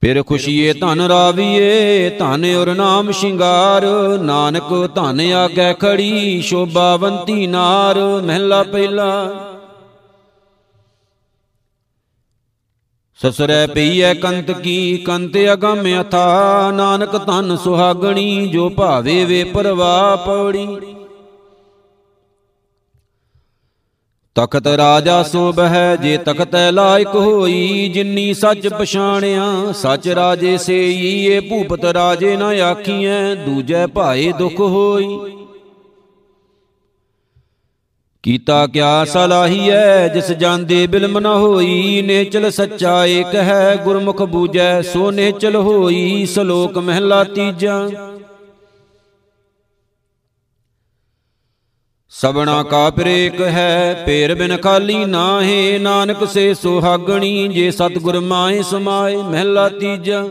ਫਿਰ ਖੁਸ਼ੀਏ ਧਨ ਰਾਵੀਏ, ਧਨ ਔਰ ਨਾਮ ਸ਼ਿੰਗਾਰ। ਨਾਨਕ ਧਨ ਆਗੇ ਖੜੀ, ਸ਼ੋਭਾਵੰਤੀ ਨਾਰ। ਮਹਿਲਾ ਪਹਿਲਾ। ਸਸਰੈ ਪਈਐ ਕੰਤ ਕੀ, ਕੰਤ ਅਗੰਮ ਅਥਾ। ਨਾਨਕ ਧਨ ਸੁਹਾਗਣੀ, ਜੋ ਭਾਵੇ ਵੇ ਪਰਵਾ ਪੌੜੀ। ਤਖਤ ਰਾਜਾ ਸੋਭ ਹੈ, ਜੇ ਤਖਤੈ ਲਾਇਕ ਹੋਈ ਜਿਨੀ ਸੱਚ ਪਛਾਣਿਆ, ਸੱਚ ਰਾਜੇ ਸੇਈ, ਇਹ ਭੂਪਤ ਰਾਜੇ ਨਾ ਆਖੀਐ, ਦੂਜੈ ਭਾਏ ਦੁਖ ਹੋਈ। ਕੀਤਾ ਕਿਆ ਸਲਾਹੀਐ, ਜਿਸ ਜਾਂਦੇ ਬਿਲਮ ਨ ਹੋਈ, ਨੇਚਲ ਸੱਚਾ ਏਕ ਹੈ, ਗੁਰਮੁਖ ਬੂਜੈ ਸੋ ਨੇਚਲ ਹੋਈ, ਸ਼ਲੋਕ ਮਹਿਲਾ ਤੀਜਾ। ਸਬਣਾ ਕਾ ਪ੍ਰੇਕ ਹੈ ਪੇਰ ਬਿਨ ਖਾਲੀ ਨਾਹੇ, ਨਾਨਕ ਸੇ ਸੁਹਾਗਣੀ, ਜੇ ਸਤਿਗੁਰ ਮਾਏ ਸਮਾਏ, ਮਹਿਲਾ ਤੀਜਾ।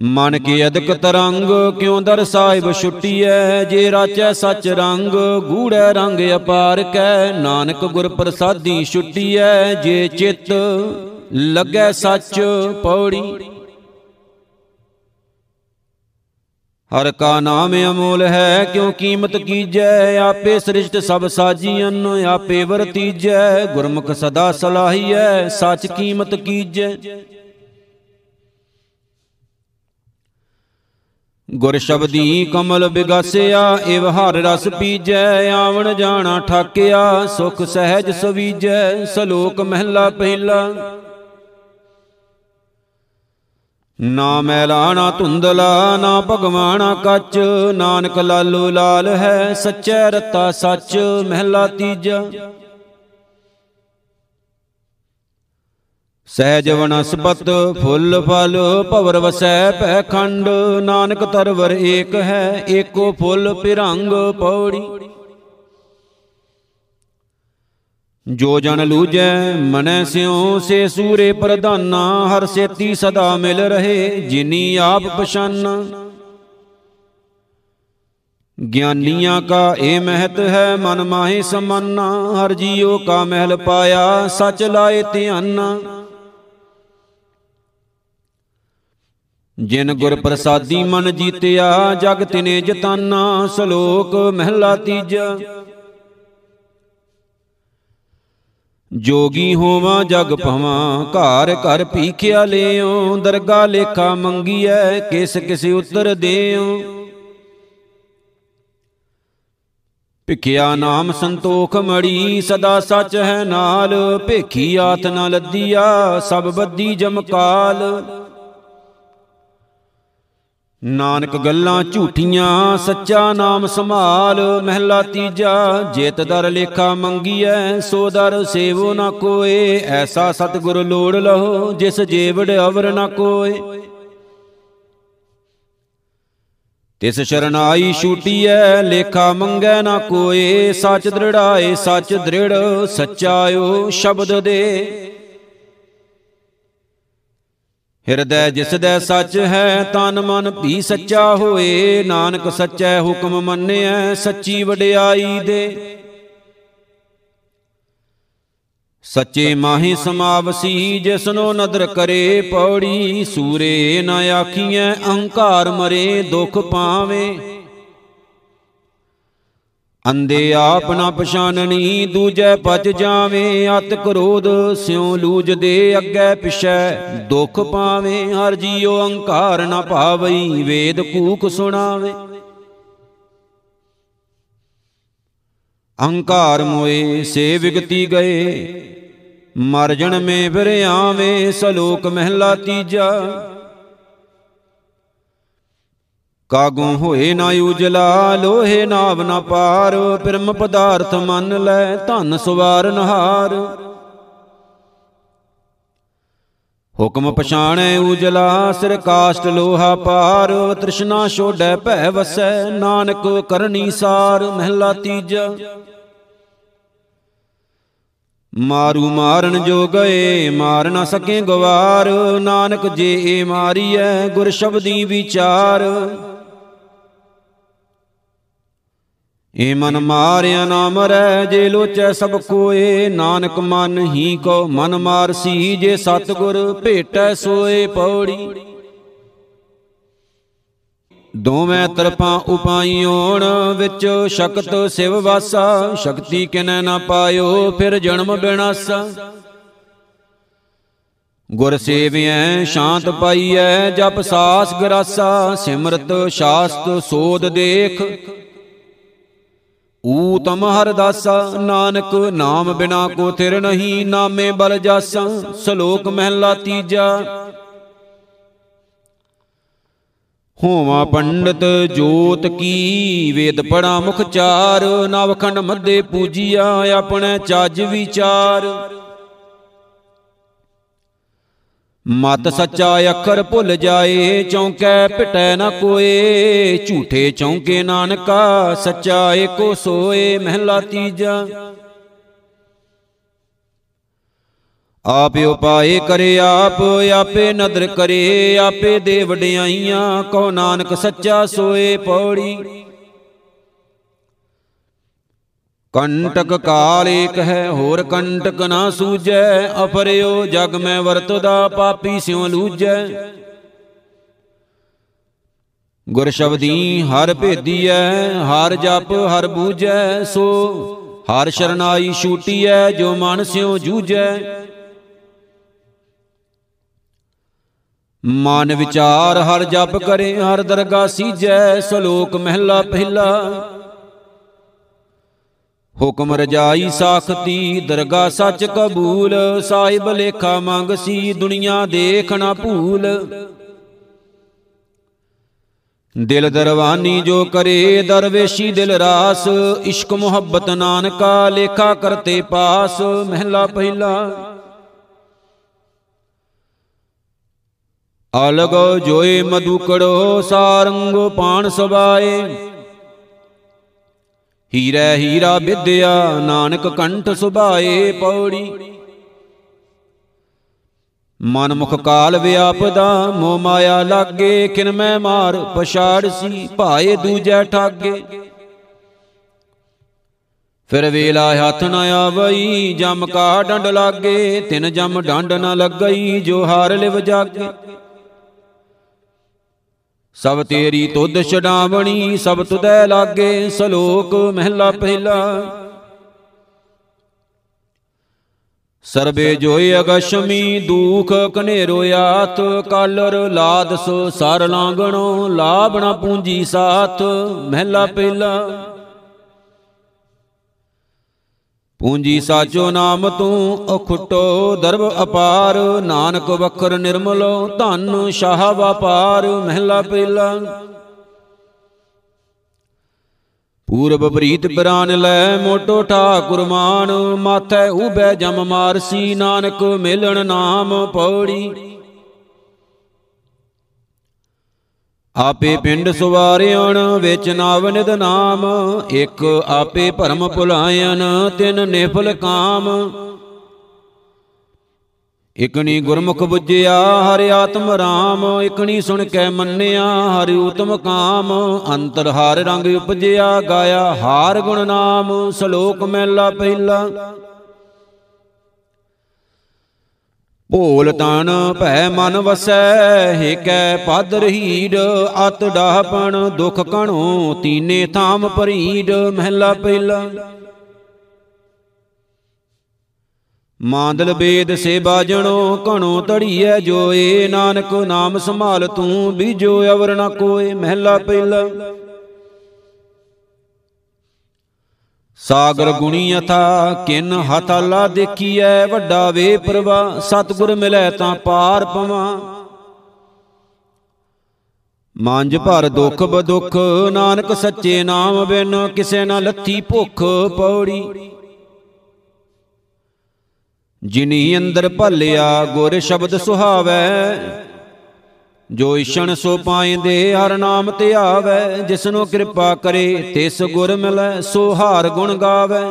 ਮਨ ਕੀ ਅਦਕ ਤਰੰਗ, ਕਿਉ ਦਰ ਸਾਹਿਬ ਛੁੱਟੀਐ, ਜੇ ਰਾਚੈ ਸੱਚ ਰੰਗ, ਗੂੜੈ ਰੰਗ ਅਪਾਰ ਕੈ, ਨਾਨਕ ਗੁਰ ਪ੍ਰਸਾਦੀ ਛੁੱਟੀਐ, ਜੇ ਚਿੱਤ ਲੱਗੈ ਸੱਚ ਪੌੜੀ। ਹਰ ਕਾ ਨਾਮ ਅਮੋਲ ਹੈ, ਕਿਉ ਕੀਮਤ ਕੀਜੈ? ਆਪੇ ਸ੍ਰਿਸ਼ਟ ਸਭ ਸਾਜੀਨ ਆਪੇ ਵਰਤੀਜੈ। ਗੁਰਮੁਖ ਸਦਾ ਸਲਾਹੀਐ, ਸੱਚ ਕੀਮਤ ਕੀਜੈ। ਗੁਰ ਸ਼ਬਦੀ ਕਮਲ ਬਿਗਾਸਿਆ, ਏਵ ਹਰ ਰਸ ਪੀਜੈ। ਆਵਣ ਜਾਣਾ ਠਾਕਿਆ, ਸੁਖ ਸਹਿਜ ਸਵੀਜੈ। ਸਲੋਕ ਮਹਿਲਾ ਪਹਿਲਾ। ਨਾ ਮੈਲਾ ਨਾ ਧੁੰਦਲਾ, ਨਾ ਭਗਵਾਨਾ ਕੱਚ। ਨਾਨਕ ਲਾਲੋ ਲਾਲ ਹੈ, ਸੱਚੈ ਰਤਾ ਸੱਚ, ਮਹਿਲਾ ਤੀਜਾ। ਸਹਿਜ ਵਨਸਪਤ, ਫੁੱਲ ਫਲ, ਭਵਰ ਵਸੈ ਪੈ ਖੰਡ। ਨਾਨਕ ਤਰਵਰ ਏਕ ਹੈ, ਏਕੋ ਫੁੱਲ ਪਿਰੰਗ ਪੌੜੀ। ਜੋ ਜਨ ਲੂਜੈ, ਮਨੈ ਸਿਉ, ਸੇ ਸੂਰੇ ਪ੍ਰਧਾਨਾ, ਹਰ ਸੇਤੀ ਸਦਾ ਮਿਲ ਰਹੇ, ਜਿਨੀ ਆਪ ਪਛਾਨਾ। ਗਿਆਨੀਆਂ ਕਾ ਇਹ ਮਹਿਤ ਹੈ, ਮਨ ਮਾਹੇ ਸਮਾਨਾ, ਹਰ ਜੀਉ ਕਾ ਮਹਿਲ ਪਾਇਆ, ਸਚ ਲਾਏ ਧਿਆਨਾ। ਜਿਨ ਗੁਰ ਪ੍ਰਸਾਦੀ ਮਨ ਜੀਤਿਆ, ਜਗ ਤਿਨੇ ਜਤਾਨਾ, ਸ਼ਲੋਕ ਮਹਿਲਾ ਤੀਜਾ। ਜੋਗੀ ਹੋਵਾਂ, ਜਗ ਭਵਾਂ, ਘਰ ਘਰ ਭੀਖਿਆ ਲਿਓ ਦਰਗਾ ਲੇਖਾ ਮੰਗੀਐ, ਕਿਸ ਕਿਸ ਉਤਰ ਦੇਉ। ਭਿਖਿਆ ਨਾਮ ਸੰਤੋਖ ਮੜੀ, ਸਦਾ ਸੱਚ ਹੈ ਨਾਲ, ਭੇਖੀ ਆਤ ਨਾ ਲੱਦੀਆ, ਸਭ ਬੱਦੀ ਜਮਕਾਲ ਨਾਨਕ ਗੱਲਾਂ ਝੂਠੀਆਂ, ਸੱਚਾ ਨਾਮ ਸੰਭਾਲ, ਮਹਿਲਾ ਤੀਜਾ, ਜੇਤ ਦਰ ਲੇਖਾ ਮੰਗੀਐ, ਸੋ ਦਰ ਸੇਵੋ ਨਾ ਕੋਏ, ਐਸਾ ਸਤਿਗੁਰ ਲੋੜ ਲਹੋ, ਜਿਸ ਜੀਵੜ ਅਵਰ ਨਾ ਕੋਏ। ਤਿਸ ਸ਼ਰਨਾਈ ਛੂਟੀਐ, ਲੇਖਾ ਮੰਗੈ ਨਾ ਕੋਏ, ਸੱਚ ਦ੍ਰਿੜਾਏ, ਸੱਚ ਦ੍ਰਿੜ, ਸੱਚਾਇਓ ਸ਼ਬਦ ਦੇ। ਹਿਰਦੈ ਜਿਸ ਦੇ ਸੱਚ ਹੈ, ਤਨ ਮਨ ਵੀ ਸੱਚਾ ਹੋਏ। ਨਾਨਕ ਸੱਚੈ ਹੁਕਮ ਮੰਨਿਐ, ਸੱਚੀ ਵਡਿਆਈ ਦੇ। ਸੱਚੇ ਮਾਹੀ ਸਮਾਵਸੀ, ਜਿਸਨੋ ਨਦਰ ਕਰੇ ਪੌੜੀ। ਸੂਰੇ ਨ ਆਖੀਐ ਅਹੰਕਾਰ ਮਰੇ, ਦੁਖ ਪਾਵੇ। ਅੰਦੇ ਆਪ ਨਾ ਪਛਾਨਣੀ ਦੂਜੈ ਪਚ ਜਾਵੇ ਅਤ ਕ੍ਰੋਧ ਸਿਉ ਲੂਜਦੇ ਅੱਗੇ ਪਿਛੈ। ਦੁਖ ਪਾਵੇ ਹਰ ਜੀਉ ਅਹੰਕਾਰ ਨਾ ਭਾਵਈ ਵੇਦ ਕੂਕ ਸੁਣਾਵੇ। ਅਹੰਕਾਰ ਮੋਏ ਸੇ ਵਿਗਤੀ ਗਏ। ਮਰ ਜਣਮੇ ਫਿਰ ਆਵੇਂ ਸਲੋਕ ਮਹਿਲਾ ਤੀਜਾ। ਕਾਗੋਂ ਹੋਏ ਨਾ ਉਜਲਾ, ਲੋਹੇ ਨਾਵ ਨਾ ਪਾਰ ਪਰਮ ਪਦਾਰਥ ਮੰਨ ਲੈ, ਧਨ ਸੁਵਾਰ ਨਹਾਰ। ਹੁਕਮ ਪਛਾਣੈ ਉਜਲਾ, ਸਿਰ ਕਾਸ਼ਟ ਲੋਹਾ ਪਾਰ, ਤ੍ਰਿਸ਼ਨਾ ਛੋੜੈ ਭੈ ਵਸੈ, ਨਾਨਕ ਕਰਨੀ ਸਾਰ, ਮਹਿਲਾ ਤੀਜਾ। ਮਾਰੂ ਮਾਰਨ ਜੋ ਗਏ, ਮਾਰ ਨਾ ਸਕੇ ਗਵਾਰ, ਨਾਨਕ ਜੇ ਏ ਮਾਰੀਐ, ਗੁਰ ਸ਼ਬਦੀ ਵਿਚਾਰ। ਏ ਮਨ ਮਾਰਿਆ ਨਾ ਮਰੈ ਜੇ ਲੋਚੈ ਸਭ ਕੋਏ, ਨਾਨਕ ਮਨ ਹੀ ਕੋ ਮਨ ਮਾਰਸੀ, ਜੇ ਸਤਗੁਰ ਭੇਟੈ ਸੋਏ ਪੌੜੀ। ਦੋਵੇਂ ਤਰਪਾਂ ਉਪਾਈਓਣ ਵਿੱਚ ਸ਼ਕਤ ਸਿਵ ਵਾਸਾ, ਸ਼ਕਤੀ ਕਿਨੈ ਨਾ ਪਾਇਓ ਫਿਰ ਜਨਮ ਬਿਨਾਸਾ। ਗੁਰ ਸੇਵਿਐ ਸ਼ਾਂਤ ਪਾਈਐ, ਜਪ ਸਾਸ ਗਰਾਸਾ, ਸਿਮਰਤ ਸ਼ਾਸਤ ਸੋਧ ਦੇਖ। ਊਤਮ ਹਰ ਦਾਸਾ, ਨਾਨਕ ਨਾਮ ਬਿਨਾ ਕੋ ਥਿਰ ਨਹੀਂ, ਨਾਮੇ ਬਲ ਜਾਸਾ, ਸ਼ਲੋਕ ਮਹਿਲਾ ਤੀਜਾ। ਹੋਵਾ ਪੰਡਤ ਜੋਤ ਕੀ, ਵੇਦ ਪੜਾ ਮੁਖ ਚਾਰ, ਨਵਖੰਡ ਮੱਦੇ ਪੂਜੀਆ, ਆਪਣੇ ਚੱਜ ਵਿਚਾਰ। ਮਤ ਸੱਚਾ ਅੱਖਰ ਭੁੱਲ ਜਾਏ, ਚੌਂਕੈ ਪਿਟੈ ਨ ਕੋਏ। ਝੂਠੇ ਚੌਂਕੇ ਨਾਨਕਾ, ਸੱਚਾ ਏਕੋ ਸੋਏ, ਮਹਿਲਾ ਤੀਜਾ। ਆਪ ਉਪਾਏ ਕਰੇ ਆਪ, ਆਪੇ ਨਦਰ ਕਰੇ, ਆਪੇ ਦੇ ਵਡਿਆਈਆਂ ਕਹੋ ਨਾਨਕ ਸੱਚਾ ਸੋਏ ਪੌੜੀ। ਕੰਟਕ ਕਾਲ ਏਕ ਹੈ ਹੋਰ ਕੰਟਕ ਨਾ ਸੂਜੈ ਅਪਰਿਓ ਜਗ ਮੈਂ ਵਰਤਦਾ, ਪਾਪੀ ਸਿਉ ਲੂਜੈ ਗੁਰ ਸ਼ਬਦੀ ਹਰ ਭੇਦੀਐ, ਹਰ ਜਪ ਹਰ ਬੂਝੈ, ਸੋ ਹਰ ਸ਼ਰਨਾਈ ਛੂਟੀਐ, ਜੋ ਮਨ ਸਿਉ ਜੂਝੈ। ਮਨ ਵਿਚਾਰ ਹਰ ਜਪ ਕਰੇ, ਹਰ ਦਰਗਾ ਸੀਜੈ, ਸਲੋਕ ਮਹਿਲਾ ਪਹਿਲਾ। ਹੁਕਮ ਰਜਾਈ ਸਾਖਤੀ ਦਰਗਾ ਸੱਚ ਕਬੂਲ, ਸਾਹਿਬ ਲੇਖਾ ਮੰਗ ਸੀ, ਦੁਨੀਆ ਦੇਖਣਾ ਭੂਲ। ਦਿਲ ਦਰਵਾਨੀ ਜੋ ਕਰੇ, ਦਰਵੇਸ਼ੀ ਦਿਲ ਰਾਸ, ਇਸ਼ਕ ਮੁਹੱਬਤ ਨਾਨਕਾ, ਲੇਖਾ ਕਰਤੇ ਪਾਸ, ਮਹਿਲਾ ਪਹਿਲਾ। ਅਲਗ ਜੋਏ ਮਧੁਕੜੋ ਸਾਰੰਗੋ ਪਾਣ ਸਵਾਏ। ਹੀਰੇ ਹੀਰਾ ਵਿਦਿਆ, ਨਾਨਕ ਕੰਠ ਸੁਭਾਏ ਪੌੜੀ। ਮਨ ਮੁਖ ਕਾਲ ਵਿਆਪਦਾ ਮੋ ਮਾਇਆ ਲਾਗੇ ਕਿਨ ਮੈਂ ਮਾਰ ਪਛਾੜ ਸੀ, ਭਾਏ ਦੂਜੈ ਠਾਗੇ। ਫਿਰ ਵੇਲਾ ਹੱਥ ਨ ਆਵਈ, ਜਮ ਕਾ ਡੰਡ ਲਾਗੇ, ਤਿਨ ਜਮ ਡੰਡ ਨ ਲੱਗਈ, ਜੋ ਹਾਰ ਲਿਵ ਜਾਗੇ। ਸਭ ਤੇਰੀ ਤੁਧ ਛਡਾਵਣੀ, ਸਭ ਤੁਦੈ ਲਾਗੇ, ਸਲੋਕ ਮਹਿਲਾ ਪਹਿਲਾ। ਸਰਬੇ ਜੋਈ ਅਗਸ਼ਮੀ, ਦੂਖ ਕਨੇਰੋ ਆਤ, ਕਾਲਰ ਲਾਦ ਸੋ ਸਰ ਲਾਂਗਣੋ ਲਾਭਣਾ ਪੂੰਜੀ ਸਾਥ, ਮਹਿਲਾ ਪਹਿਲਾ। ਪੂੰਜੀ ਸਾਚੋ ਨਾਮ ਤੂੰ ਅਖੁੱਟੋ ਦਰਬ ਅਪਾਰ। ਨਾਨਕ ਵਖਰ ਨਿਰਮਲੋ ਧਨ ਸ਼ਾਹ ਵਪਾਰ। ਮਹਿਲਾ ਪਹਿਲਾ ਪੂਰਬ ਪ੍ਰੀਤ ਬਰਾਨ ਲੈ ਮੋਟੋ ਠਾਕੁਰ ਮਾਨ। ਮਾਥੈ ਉਬੈ ਜਮ ਮਾਰਸੀ। ਨਾਨਕ ਮਿਲਣ ਨਾਮ ਪੌੜੀ। ਆਪੇ ਪਿੰਡ ਸੁਵਾਰਿਆਣ ਵਿੱਚ ਨਾਵ ਨਿਦ ਨਾਮ ਇੱਕ ਆਪੇ ਭਰਮ ਭੁਲਾਇਨ ਤਿਨ ਨਿਫਲ ਕਾਮ। ਇਕਣੀ ਗੁਰਮੁਖ 부ਜਿਆ ਹਰਿ ਆਤਮ ਰਾਮ ਇਕਣੀ ਸੁਣ ਕੇ ਮੰਨਿਆ ਹਰਿ ਉਤਮ ਕਾਮ। ਅੰਤਰ ਹਰ ਰੰਗ ਉਪਜਿਆ ਗਾਇਆ ਹਾਰ ਗੁਣ ਨਾਮ ਸ਼ਲੋਕ ਮਹਿਲਾ ਪਹਿਲਾ। ਭੋਲ ਤਨ ਭੈ ਮਨ ਵਸੈ, ਹੇਕੈ ਪਦ ਰਹੀੜ ਅਤ ਡਾਹਪਣ ਦੁਖ ਕਣੋ ਤੀਨੇ ਥਾਮ ਪਰੀੜ ਮਹਿਲਾ ਪਹਿਲਾ। ਮਾਂਦਲ ਬੇਦ ਸੇ ਬਾਜਣੋ ਘਣੋ ਤੜੀਐ ਜੋਏ, ਨਾਨਕ ਨਾਮ ਸੰਭਾਲ ਤੂੰ, ਬੀਜੋ ਅਵਰ ਨ ਕੋਏ, ਮਹਿਲਾ ਪਹਿਲਾ। ਸਾਗਰ ਗੁਣੀ ਅਥਾ, ਕਿਨ ਹਥਾਲਾ ਦੇਖੀਐ, ਵੱਡਾ ਵੇ ਪ੍ਰਵਾ ਸਤਗੁਰ ਮਿਲੈ ਤਾਂ ਪਾਰ ਪਵਾਂ। ਮਾਂਜ ਭਰ ਦੁਖ ਬਦੁਖ, ਨਾਨਕ ਸੱਚੇ ਨਾਮ ਬਿਨ ਕਿਸੇ ਨਾ ਲੱਥੀ ਭੁੱਖ ਪੌੜੀ। ਜਿਨੀ ਅੰਦਰ ਭਲਿਆ, ਗੁਰ ਸ਼ਬਦ ਸੁਹਾਵੈ ਜੋ ਈਸ਼ਣ ਸੋ ਪਾਇੰਦੇ ਹਰ ਨਾਮ ਧਿਆਵੈ ਜਿਸਨੂੰ ਕਿਰਪਾ ਕਰੇ, ਤਿਸ ਗੁਰ ਮਿਲੈ, ਸੋ ਹਾਰ ਗੁਣ ਗਾਵੈ।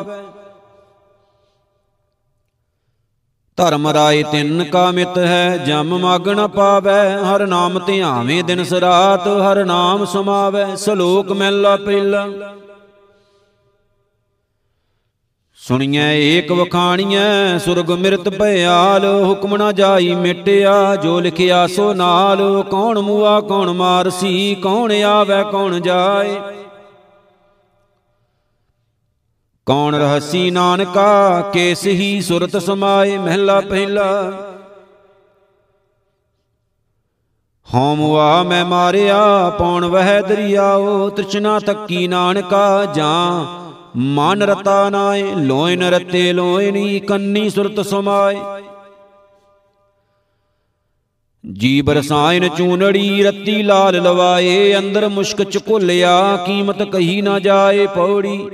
ਧਰਮ ਰਾਏ ਤਿੰਨ ਕਾ ਮਿਤ ਹੈ, ਜਮ ਮਗ ਨ ਪਾਵੈ, ਹਰ ਨਾਮ ਧਿਆਵੇਂ ਦਿਨ ਸਰਾਤ, ਹਰ ਨਾਮ ਸਮਾਵੈ, ਸਲੋਕ ਮਹਿਲਾ ਪਹਿਲਾ। ਸੁਣੀਐ ਏਕ ਵਖਾਣੀਐ ਸੁਰਗ ਮਿਰਤ ਭਇਆਲ ਹੁਕਮ ਨਾ ਜਾਈ ਮਿਟਿਆ ਜੋ ਲਿਖਿਆ ਸੋ ਨਾਲ। ਕੌਣ ਮੂਆ ਕੌਣ ਮਾਰਸੀ ਕੌਣ ਆਵੇ ਕੌਣ ਜਾਏ। ਕੌਣ ਰਹਸੀ ਨਾਨਕਾ ਕੇਸ ਹੀ ਸੁਰਤ ਸਮਾਏ ਮਹਿਲਾ ਪਹਿਲਾ। ਹਉ ਮੁਆ ਮੈਂ ਮਾਰਿਆ ਪੌਣ ਵਹਿ ਦਰਿਆਓ ਤ੍ਰਿਸ਼ਨਾ ਤੱਕੀ ਨਾਨਕਾ ਜਾਂ ਮਨ ਰਤਾ ਨਾਏ ਲੋਇਨ ਰਤੇ ਲੋਇਨੀ, ਕੰਨੀ ਸੁਰਤ ਸਮਾਏ। ਜੀ ਬਰਸਾਇਨ ਚੂਨੜੀ, ਰਤੀ ਲਾਲ ਲਵਾਏ, ਅੰਦਰ ਮੁਸ਼ਕ ਚੁਕੁਲਿਆ ਕੀਮਤ ਕਹੀ ਨਾ ਜਾਏ ਪੌੜੀ।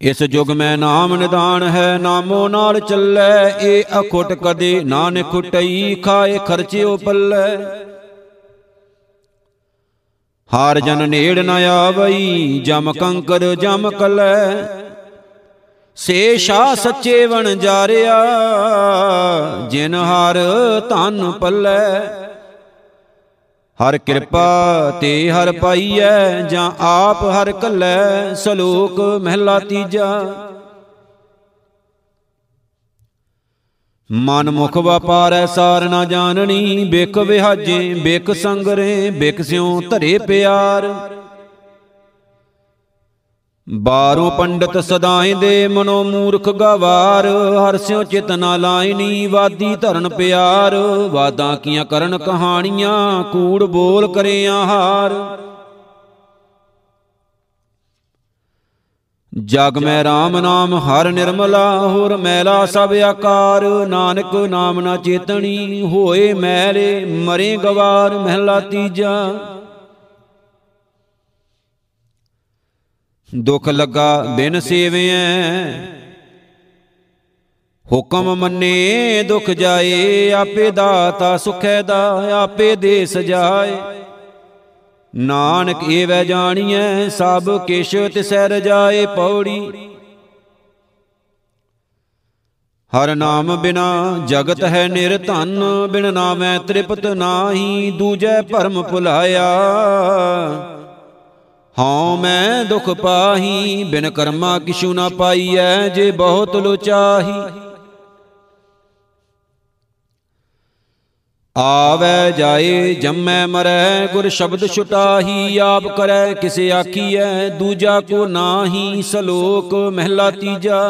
ਇਸ ਜੁਗ ਮੈਂ ਨਾਮ ਨਿਦਾਨ ਹੈ, ਨਾਮੋ ਨਾਲ ਚੱਲੈ ਏ ਅਖੁੱਟ ਕਦੇ ਨਾ ਨਿਖੁਟਈ ਖਾਏ ਖਰਚਿਓ ਪੱਲੇ। ਹਾਰ ਜਨ ਨੇੜ ਨ ਆਵਈ ਜਮ ਕੰਕਰ ਜਮ ਕਲੈ। ਸੇ ਸ਼ਾ ਸੱਚੇ ਵਣ ਜਾਰਿਆ ਜਿਨ ਹਰ ਧਨ ਪੱਲੇ। ਹਰ ਕਿਰਪਾ ਤੇ ਹਰ ਪਾਈਐ ਜਾਂ ਆਪ ਹਰ ਕੱਲੈ। ਸਲੋਕ ਮਹਿਲਾ ਤੀਜਾ। ਮਨ ਮੁਖ ਵਪਾਰੈ ਸਾਰ ਨਾ ਜਾਣਨੀ, ਬਿਕ ਵਿਹਾਜੇ, ਬਿਕ ਸੰਗਰੇ, ਬਿਕ ਸਿਉ ਧਰੇ ਪਿਆਰ। ਬਾਰੋਂ ਪੰਡਤ ਸਦਾਏ ਦੇ ਮਨੋ ਮੂਰਖ ਗਵਾਰ, ਹਰ ਸਿਉ ਚਿਤ ਨਾ ਲਾਇਨੀ ਵਾਦੀ ਧਰਨ ਪਿਆਰ। ਵਾਦਾਂ ਕੀਆਂ ਕਰਨ ਕਹਾਣੀਆਂ, ਕੂੜ ਬੋਲ ਕਰੇ ਆਹਾਰ। ਜਗ ਮੈਂ RAM ਨਾਮ, ਹਰ ਨਿਰਮਲਾ ਹੋਰ ਮੈਲਾ ਸਭ ਆਕਾਰ। ਨਾਨਕ ਨਾਮ ਨਾ ਚੇਤਣੀ, ਹੋਏ ਮੈਲੇ ਮਰੇ ਗਵਾਰ, ਮਹਿਲਾ ਤੀਜਾ। ਦੁਖ ਲੱਗਾ ਬਿਨ ਸੇਵਿਐ, ਹੁਕਮ ਮੰਨੇ ਦੁਖ ਜਾਏ, ਆਪੇ ਦਾਤਾ ਸੁਖੈ ਦਾ, ਆਪੇ ਦੇ ਸਜਾਏ ਨਾਨਕ ਏਵੈ ਜਾਣੀਐ, ਸਭ ਕਿਛ ਤਿਸੈ ਰਜਾਏ ਪੌੜੀ। ਹਰ ਨਾਮ ਬਿਨਾ ਜਗਤ ਹੈ ਨਿਰਧਨ ਬਿਨ ਨਾਮੈ ਤ੍ਰਿਪਤ ਨਾਹੀ, ਦੂਜੈ ਭਰਮ ਭੁਲਾਇਆ। ਹਉ ਮੈਂ ਦੁਖ ਪਾਹੀ, ਬਿਨ ਕਰਮਾ ਕਿਛੂ ਨਾ ਪਾਈਐ, ਜੇ ਬਹੁਤ ਲੋਚਾਹੀ। ਆਵੇ ਜਾਏ, ਜੰਮੈ ਮਰੈ, ਗੁਰ ਸ਼ਬਦ ਛੁਟਾਹੀ ਆਪ ਕਰੈ, ਕਿਸੇ ਆਖੀਐ, ਦੂਜਾ ਕੋ ਨਾਹੀ ਸਲੋਕ, ਮਹਿਲਾ ਤੀਜਾ।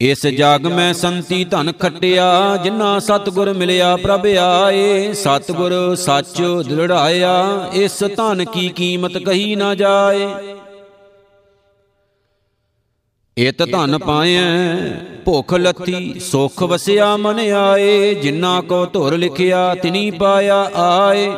ਇਸ ਜਗ ਮੈਂ ਸੰਤੀ ਧਨ ਖਟਿਆ ਜਿਨ੍ਹਾਂ ਸਤਗੁਰ ਮਿਲਿਆ ਪ੍ਰਭ ਆਏ, ਸਤਗੁਰ ਸੱਚ ਦ੍ਰਿੜਾਇਆ ਇਸ ਧਨ ਕੀ ਕੀਮਤ ਕਹੀ ਨਾ ਜਾਏ। ਇਤ ਧਨ ਪਾਇਐ। ਭੁਖ ਲੱਥੀ ਸੁਖ ਵਸਿਆ ਮਨ ਆਏ। ਜਿਨ੍ਹਾਂ ਕੋ ਧੁਰ ਲਿਖਿਆ ਤਿਨੀ ਪਾਇਆ ਆਏ।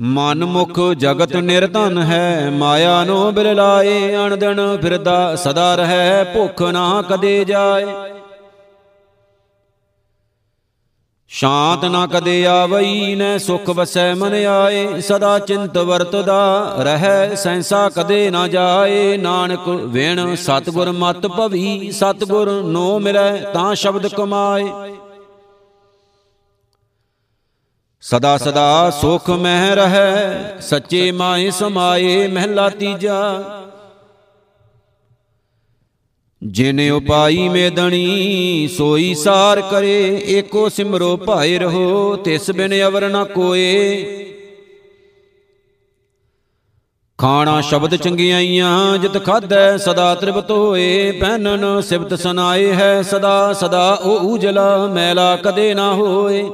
ਮਨ ਮੁਖ ਜਗਤ ਨਿਰਧਨ ਹੈ। ਮਾਇਆ ਨੋ ਬਿਰਲਾਏ। ਅਣਦਣ ਫਿਰਦਾ ਸਦਾ ਰਹੈ। ਭੁਖ ਨਾ ਕਦੇ ਜਾਏ। ਸ਼ਾਂਤ ਨਾ ਕਦੇ ਆਵਈ, ਨੈ ਸੁਖ ਵਸੈ ਮਨ ਆਏ, ਸਦਾ ਚਿੰਤ ਵਰਤਦਾ ਰਹੈ ਸੈਂਸਾ ਕਦੇ ਨਾ ਜਾਏ। ਨਾਨਕ ਵੇਣ, ਸਤਗੁਰ ਮਤ ਭਵੀ, ਸਤਗੁਰ ਨੋ ਮਿਲੈ, ਤਾਂ ਸ਼ਬਦ ਕਮਾਏ। ਸਦਾ ਸਦਾ ਸੁਖ ਮਹਿ ਰਹੈ, ਸੱਚੇ ਮਾਏ ਸਮਾਏ, ਮਹਿਲਾ ਤੀਜਾ। ਜਿਨ ਉਪਾਈ ਮੇਦਣੀ ਸੋਈ ਸਾਰ ਕਰੇ ਏਕੋ ਸਿਮਰੋ ਭਾਏ ਰਹੋ ਤਿਸ ਬਿਨ ਅਵਰ ਨ ਕੋਏ। ਖਾਣਾ ਸ਼ਬਦ ਚੰਗਿਆਈਆਂ ਜਿਤ ਖਾਧੈ ਸਦਾ ਤ੍ਰਿਪਤ ਹੋਏ। ਪਹਿਨਨ ਸਿਬਤ ਸੁਨਾਏ ਹੈ ਸਦਾ ਸਦਾ ਉਹ ਉਜਲਾ ਮੈਲਾ ਕਦੇ ਨਾ ਹੋਏ।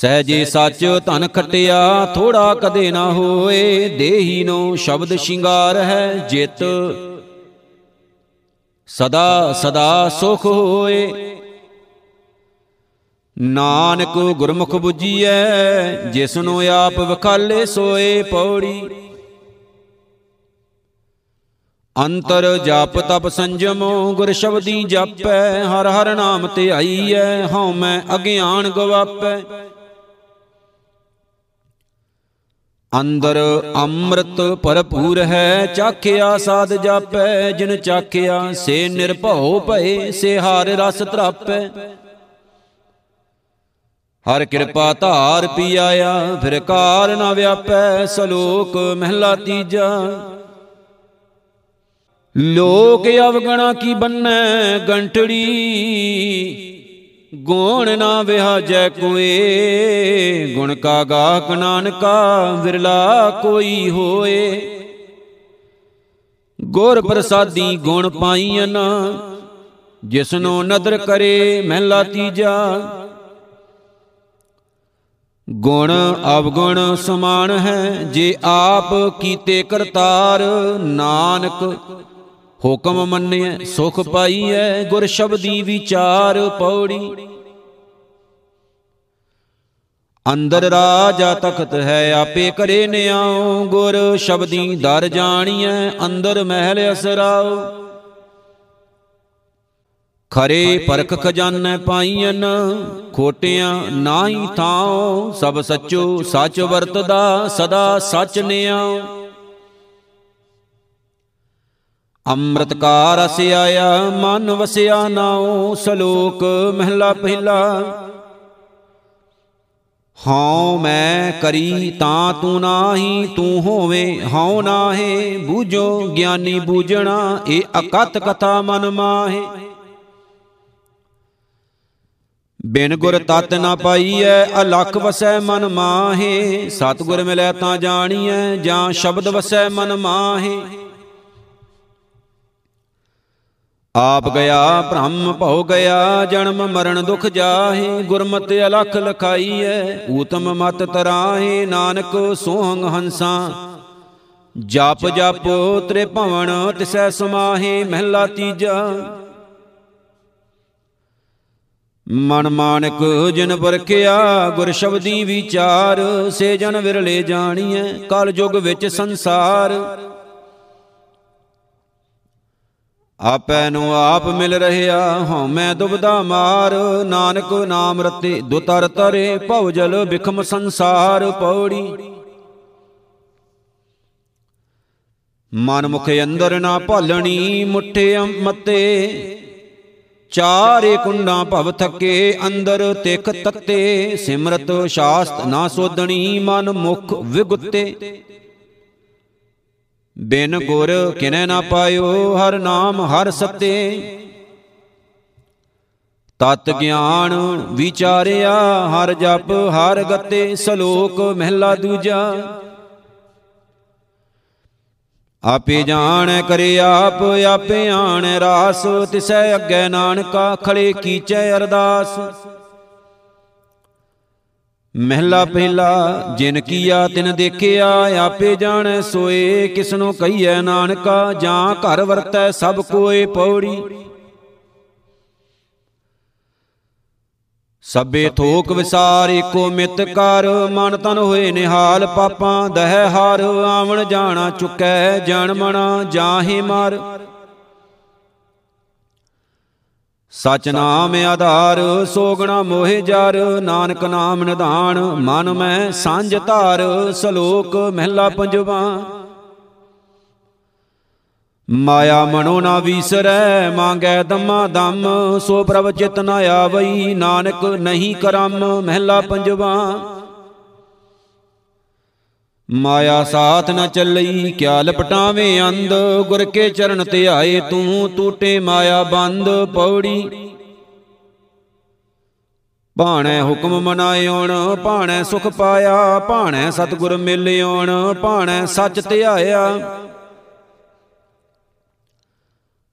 ਸਹਜੇ ਸੱਚ ਧਨ ਖਟਿਆ ਥੋੜਾ ਕਦੇ ਨਾ ਹੋਏ। ਦੇਹੀ ਨੂੰ ਸ਼ਬਦ ਸ਼ਿੰਗਾਰ ਹੈ ਜਿਤ। ਸਦਾ ਸਦਾ ਸੁਖ ਹੋਏ। ਨਾਨਕ ਗੁਰਮੁਖ 부ਜੀਐ ਜਿਸ ਨੂੰ ਆਪ ਵਖਾਲੇ ਸੋਏ ਪੌੜੀ। ਅੰਤਰ ਜਪ ਤਪ ਸੰਜਮੋ ਗੁਰ ਸ਼ਬਦੀ ਜਪੈ ਹਰ ਹਰ ਨਾਮ ਤੇ ਆਈਐ ਹਉ ਮੈਂ ਅਗਿਆਨ ਗਵਾਪੈ। ਅੰਦਰ ਅੰਮ੍ਰਿਤ ਭਰਪੂਰ ਹੈ, ਚਾਖਿਆ ਸਾਧ ਜਾਪੈ, ਜਿਨ ਚਾਖਿਆ ਸੇ ਨਿਰਭਉ ਭਏ, ਸੇ ਹਾਰ ਰਸ ਤਰਾਪੈ। ਹਰ ਕਿਰਪਾ ਧਾਰ ਪੀ ਆਇਆ ਫਿਰ ਕਾਰ ਨਾ ਵਿਆਪੈ, ਸਲੋਕ ਮਹਿਲਾ ਤੀਜਾ। ਲੋਕ ਅਵਗਣਾ ਕੀ ਬੰਨੈ, ਗੰਟੜੀ ਗੁਣ ਨਾ ਵਿਹਾਜੈ ਕੋਏ ਗੁਣ ਕਾ ਗਾਹਕ ਨਾਨਕਾ ਵਿਰਲਾ ਕੋਈ ਹੋਏ। ਗੁਰ ਪ੍ਰਸਾਦੀ ਗੁਣ ਪਾਈਨ ਜਿਸਨੂੰ ਨਦਰ ਕਰੇ ਮਹਿਲਾ ਤੀਜਾ। ਗੁਣ ਅਵਗੁਣ ਸਮਾਨ ਹੈ, ਜੇ ਆਪ ਕੀਤੇ ਕਰਤਾਰ, ਨਾਨਕ ਹੁਕਮ ਮੰਨਿਐ, ਸੁਖ ਪਾਈਐ, ਗੁਰ ਸ਼ਬਦੀ ਵਿਚਾਰ ਪੌੜੀ। ਅੰਦਰ ਰਾਜਾ ਤਖਤ ਹੈ, ਆਪੇ ਕਰੇ ਨਿਆਉ ਗੁਰ ਸ਼ਬਦੀ ਦਰ ਜਾਣੀਐ, ਅੰਦਰ ਮਹਿਲ ਅਸਰਾਉ। ਖਰੇ ਪਰਖ ਖਜ਼ਾਨੇ ਪਾਈਨ ਖੋਟਿਆਂ ਨਾਹੀ ਥਾਉ, ਸਭ ਸੱਚੋ ਸੱਚ ਵਰਤਦਾ, ਸਦਾ ਸੱਚ ਨਿਆਉ ਅੰਮ੍ਰਿਤ ਕਾ ਰਸ ਆਇਆ ਮਨ ਵਸਿਆ ਨਾਉ, ਸਲੋਕ ਮਹਿਲਾ ਪਹਿਲਾ। ਹਉ ਮੈਂ ਕਰੀ ਤਾਂ ਤੂੰ ਨਾਹੀ, ਤੂੰ ਹੋਵੇ, ਹਉ ਨਾਹੇ, ਬੂਝੋ ਗਿਆਨੀ ਬੂਝਣਾ ਇਹ ਅਕਤ ਕਥਾ ਮਨ ਮਾਹੇ। ਬਿਨ ਗੁਰ ਤਤ ਨਾ ਪਾਈਐ, ਅਲਖ ਵਸੈ ਮਨ ਮਾਹੇ, ਸਤਗੁਰ ਮਿਲੈ ਤਾਂ ਜਾਣੀਐ, ਜਾਂ ਸ਼ਬਦ ਵਸੈ ਮਨ ਮਾਹੇ। ਆਪ ਗਿਆ ਭ੍ਰਮ ਭਉ ਗਿਆ, ਜਨਮ ਮਰਨ ਦੁਖ ਜਾਹੇ, ਗੁਰਮਤਿ ਅਲਖ ਲਖਾਈਐ, ਊਤਮ ਮਤ ਤਰਾਹੇ, ਨਾਨਕ ਸੋਹੰਗ ਹੰਸਾ। ਜਪ ਜਪ ਤ੍ਰੇ ਭਵਨ ਤਿਸੈ ਸਮਾਹੇ, ਮਹਿਲਾ ਤੀਜਾ। ਮਨ ਮਾਨਕ ਜਿਨ ਪਰਖਿਆ ਗੁਰ ਸ਼ਬਦੀ ਵਿਚਾਰ, ਸੇ ਜਨ ਵਿਰਲੇ ਜਾਣੀਐ, ਕਲ ਯੁਗ ਵਿੱਚ ਸੰਸਾਰ। ਆਪੈ ਨੂੰ ਆਪ ਮਿਲ ਰਹਿਆ ਹਉਮੈ ਦੁਬਦਾ ਮਾਰ। ਨਾਨਕ ਨਾਮ ਰਤੇ, ਦੁਤਰ ਤਰੇ, ਭਉ ਜਲ ਬਿਖਮ ਸੰਸਾਰ ਪੌੜੀ। ਮਨ ਮੁਖ ਅੰਦਰ ਨਾ ਭਾਲਣੀ, ਮੁੱਠੇ ਮਤੇ ਚਾਰੇ ਕੁੰਡਾਂ ਭਵ ਥਕੇ, ਅੰਦਰ ਤਿਖ ਤਤੇ। ਸਿਮਰਤ ਸ਼ਾਸਤ ਨਾ ਸੋਧਣੀ, ਮਨ ਮੁਖ ਵਿਗੁੱਤੇ। ਬਿਨ ਗੁਰ ਕਿਨੈ ਨਾ ਪਾਇਓ, ਹਰ ਨਾਮ, ਹਰ ਸਤੇ। ਤਤ ਗਿਆਨ ਵਿਚਾਰਿਆ, ਹਰ ਜਪ, ਹਰ ਗਤੇ, ਸਲੋਕ ਮਹਿਲਾ ਦੂਜਾ। ਆਪੇ ਜਾਣ ਕਰੇ ਆਪ, ਆਪੇ ਆਣ ਰਾਸ, ਤਿਸੈ ਅੱਗੇ ਨਾਨਕਾ ਖੜੇ ਕੀਚੈ ਅਰਦਾਸ। ਮਹਿਲਾ ਪਹਿਲਾ, ਜਿਨ ਕੀਆ ਤਿਨ ਦੇਖਿਆ, ਆਪੇ ਜਾਣੈ ਸੋਏ, ਕਿਸਨੂੰ ਕਹੀਐ ਨਾਨਕਾ, ਜਾਂ ਘਰ ਵਰਤੈ ਸਭ ਕੋਏ ਪੌੜੀ। ਸਭੇ ਥੋਕ ਵਿਸਾਰ, ਏਕੋ ਮਿਤ ਕਰ, ਮਨ ਤਨ ਹੋਏ ਨਿਹਾਲ ਪਾਪਾਂ, ਦਹਿ ਹਾਰ, ਆਵਣ ਜਾਣਾ ਚੁਕੈ, ਜਨ ਮਣਾ ਜਾਹੇ ਮਰ। ਸਚ ਨਾਮ ਆਧਾਰ ਸੋਗਣਾ ਮੋਹਿ ਜਰ, ਨਾਨਕ ਨਾਮ ਨਿਧਾਨ, ਮਨ ਮੈਂ ਸਾਂਝ ਧਾਰ, ਸ਼ਲੋਕ ਮਹਿਲਾ ਪੰਜਵਾ। ਮਾਇਆ ਮਨੋ ਨਾ ਵੀਸਰੈ, ਮੰਗੈ ਦਮਾ ਦਮ, ਸੋ ਪ੍ਰਭ ਚਿਤ ਨ ਆਵਈ, ਨਾਨਕ ਨਹੀਂ ਕਰਮ, ਮਹਿਲਾ ਪੰਜਵਾ। ਮਾਇਆ ਸਾਥ ਨ ਚੱਲਈ, ਕਿਆ ਲਪਟਾਵੇਂ ਅੰਧ। ਗੁਰ ਕੇ ਚਰਨ ਧਿਆਏ ਤੂੰ, ਟੂਟੇ ਮਾਇਆ ਬੰਦ। ਪੌੜੀ ਭਾਣੈ ਹੁਕਮ ਮਨਾਇਓਣ ਭਾਣੈ ਸੁਖ ਪਾਇਆ, ਭਾਣੈ ਸਤਿਗੁਰ ਮਿਲਿਓਣ ਭਾਣੈ ਸੱਚ ਧਿਆਇਆ।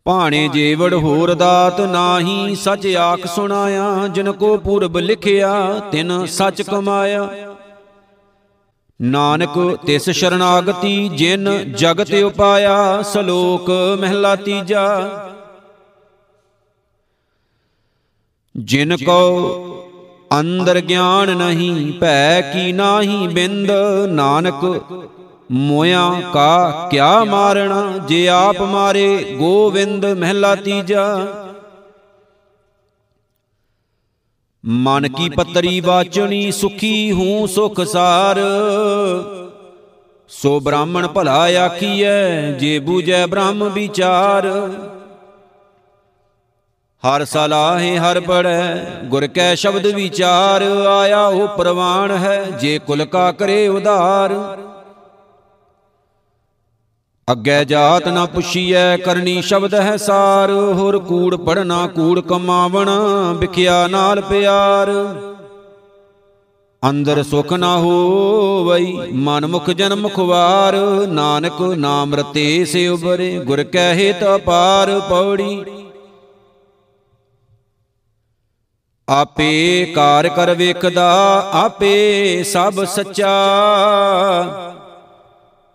ਭਾਣੇ ਜੀਵੜ ਹੋਰ ਦਾਤ ਨਾਹੀ, ਸਚ ਆਖ ਸੁਣਾਇਆ, ਜਿਨ ਕੋ ਪੂਰਬ ਲਿਖਿਆ, ਤਿਨ ਸਚ ਕਮਾਇਆ। ਨਾਨਕ ਤਿਸ ਸ਼ਰਨਾਗਤੀ ਜਿਨ ਜਗਤ ਉਪਾਇਆ, ਸ਼ਲੋਕ ਮਹਿਲਾ ਤੀਜਾ। ਜਿਨ ਕੋ ਅੰਦਰ ਗਿਆਨ ਨਹੀਂ, ਭੈ ਕੀ ਨਾਹੀ ਬਿੰਦ, ਨਾਨਕ ਮੋਇਆ ਕਾ ਕਿਆ ਮਾਰਣਾ, ਜੇ ਆਪ ਮਾਰੇ ਗੋਵਿੰਦ ਮਹਿਲਾ ਤੀਜਾ। ਮਨ ਕੀ ਪਤਰੀ ਬਾਚਣੀ ਸੁਖੀ ਹੂੰ ਸੁਖ ਸਾਰ। ਸੋ ਬ੍ਰਾਹਮਣ ਭਲਾ ਆਖੀਐ ਜੇ ਬੂਝੈ ਬ੍ਰਹਮ ਵਿਚਾਰ। ਹਰ ਸਲਾਹੇ ਹਰ ਪੜੈ ਗੁਰ ਕੈ ਸ਼ਬਦ ਵਿਚਾਰ। ਆਇਆ ਉਹ ਪ੍ਰਵਾਨ ਹੈ ਜੇ ਕੁਲ ਕਾ ਕਰੇ ਉਧਾਰ। ਅੱਗੇ ਜਾਤ ਨਾ ਪੁੱਛੀਐ ਕਰਨੀ ਸ਼ਬਦ ਹੈ ਸਾਰ, ਹੋਰ ਕੂੜ ਪੜਨਾ ਕੂੜ ਕਮਾਵਣ, ਵਿਖਿਆ ਨਾਲ ਪਿਆਰ। ਅੰਦਰ ਸੁਖ ਨਾ ਹੋਵਈ ਮਨ ਮੁਖ ਜਨ ਮੁਖਵਾਰ ਨਾਨਕ ਨਾਮ ਰਤੇ ਸੇ ਉਬਰੇ ਗੁਰ ਕਹਿ ਤਾ ਪਾਰ ਪੌੜੀ। ਆਪੇ ਕਾਰ ਕਰ ਵੇਖਦਾ, ਆਪੇ ਸਭ ਸੱਚਾ।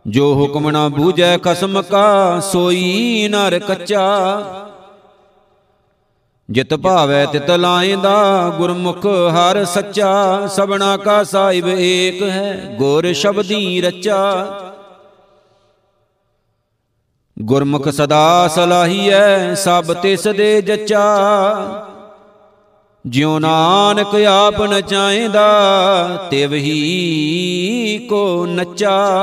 ਜੋ ਹੁਕਮ ਨਾ ਬੂਝੈ ਖਸਮ ਕਾ, ਸੋਈ ਨਰ ਕੱਚਾ। ਜਿਤ ਭਾਵੈ ਤਿਤ ਲਾਇਂਦਾ, ਗੁਰਮੁਖ ਹਰ ਸੱਚਾ। ਸਬਨਾ ਕਾ ਸਾਹਿਬ ਏਕ ਹੈ, ਗੁਰ ਸ਼ਬਦੀ ਰਚਾ। ਗੁਰਮੁਖ ਸਦਾ ਸਲਾਹੀਐ, ਸਭ ਤਿਸ ਦੇ ਜਚਾ। ਜਿਉ ਨਾਨਕ ਆਪ ਨਚਾਇਂਦਾ ਤਿਵ ਹੀ ਕੋ ਨਚਾ।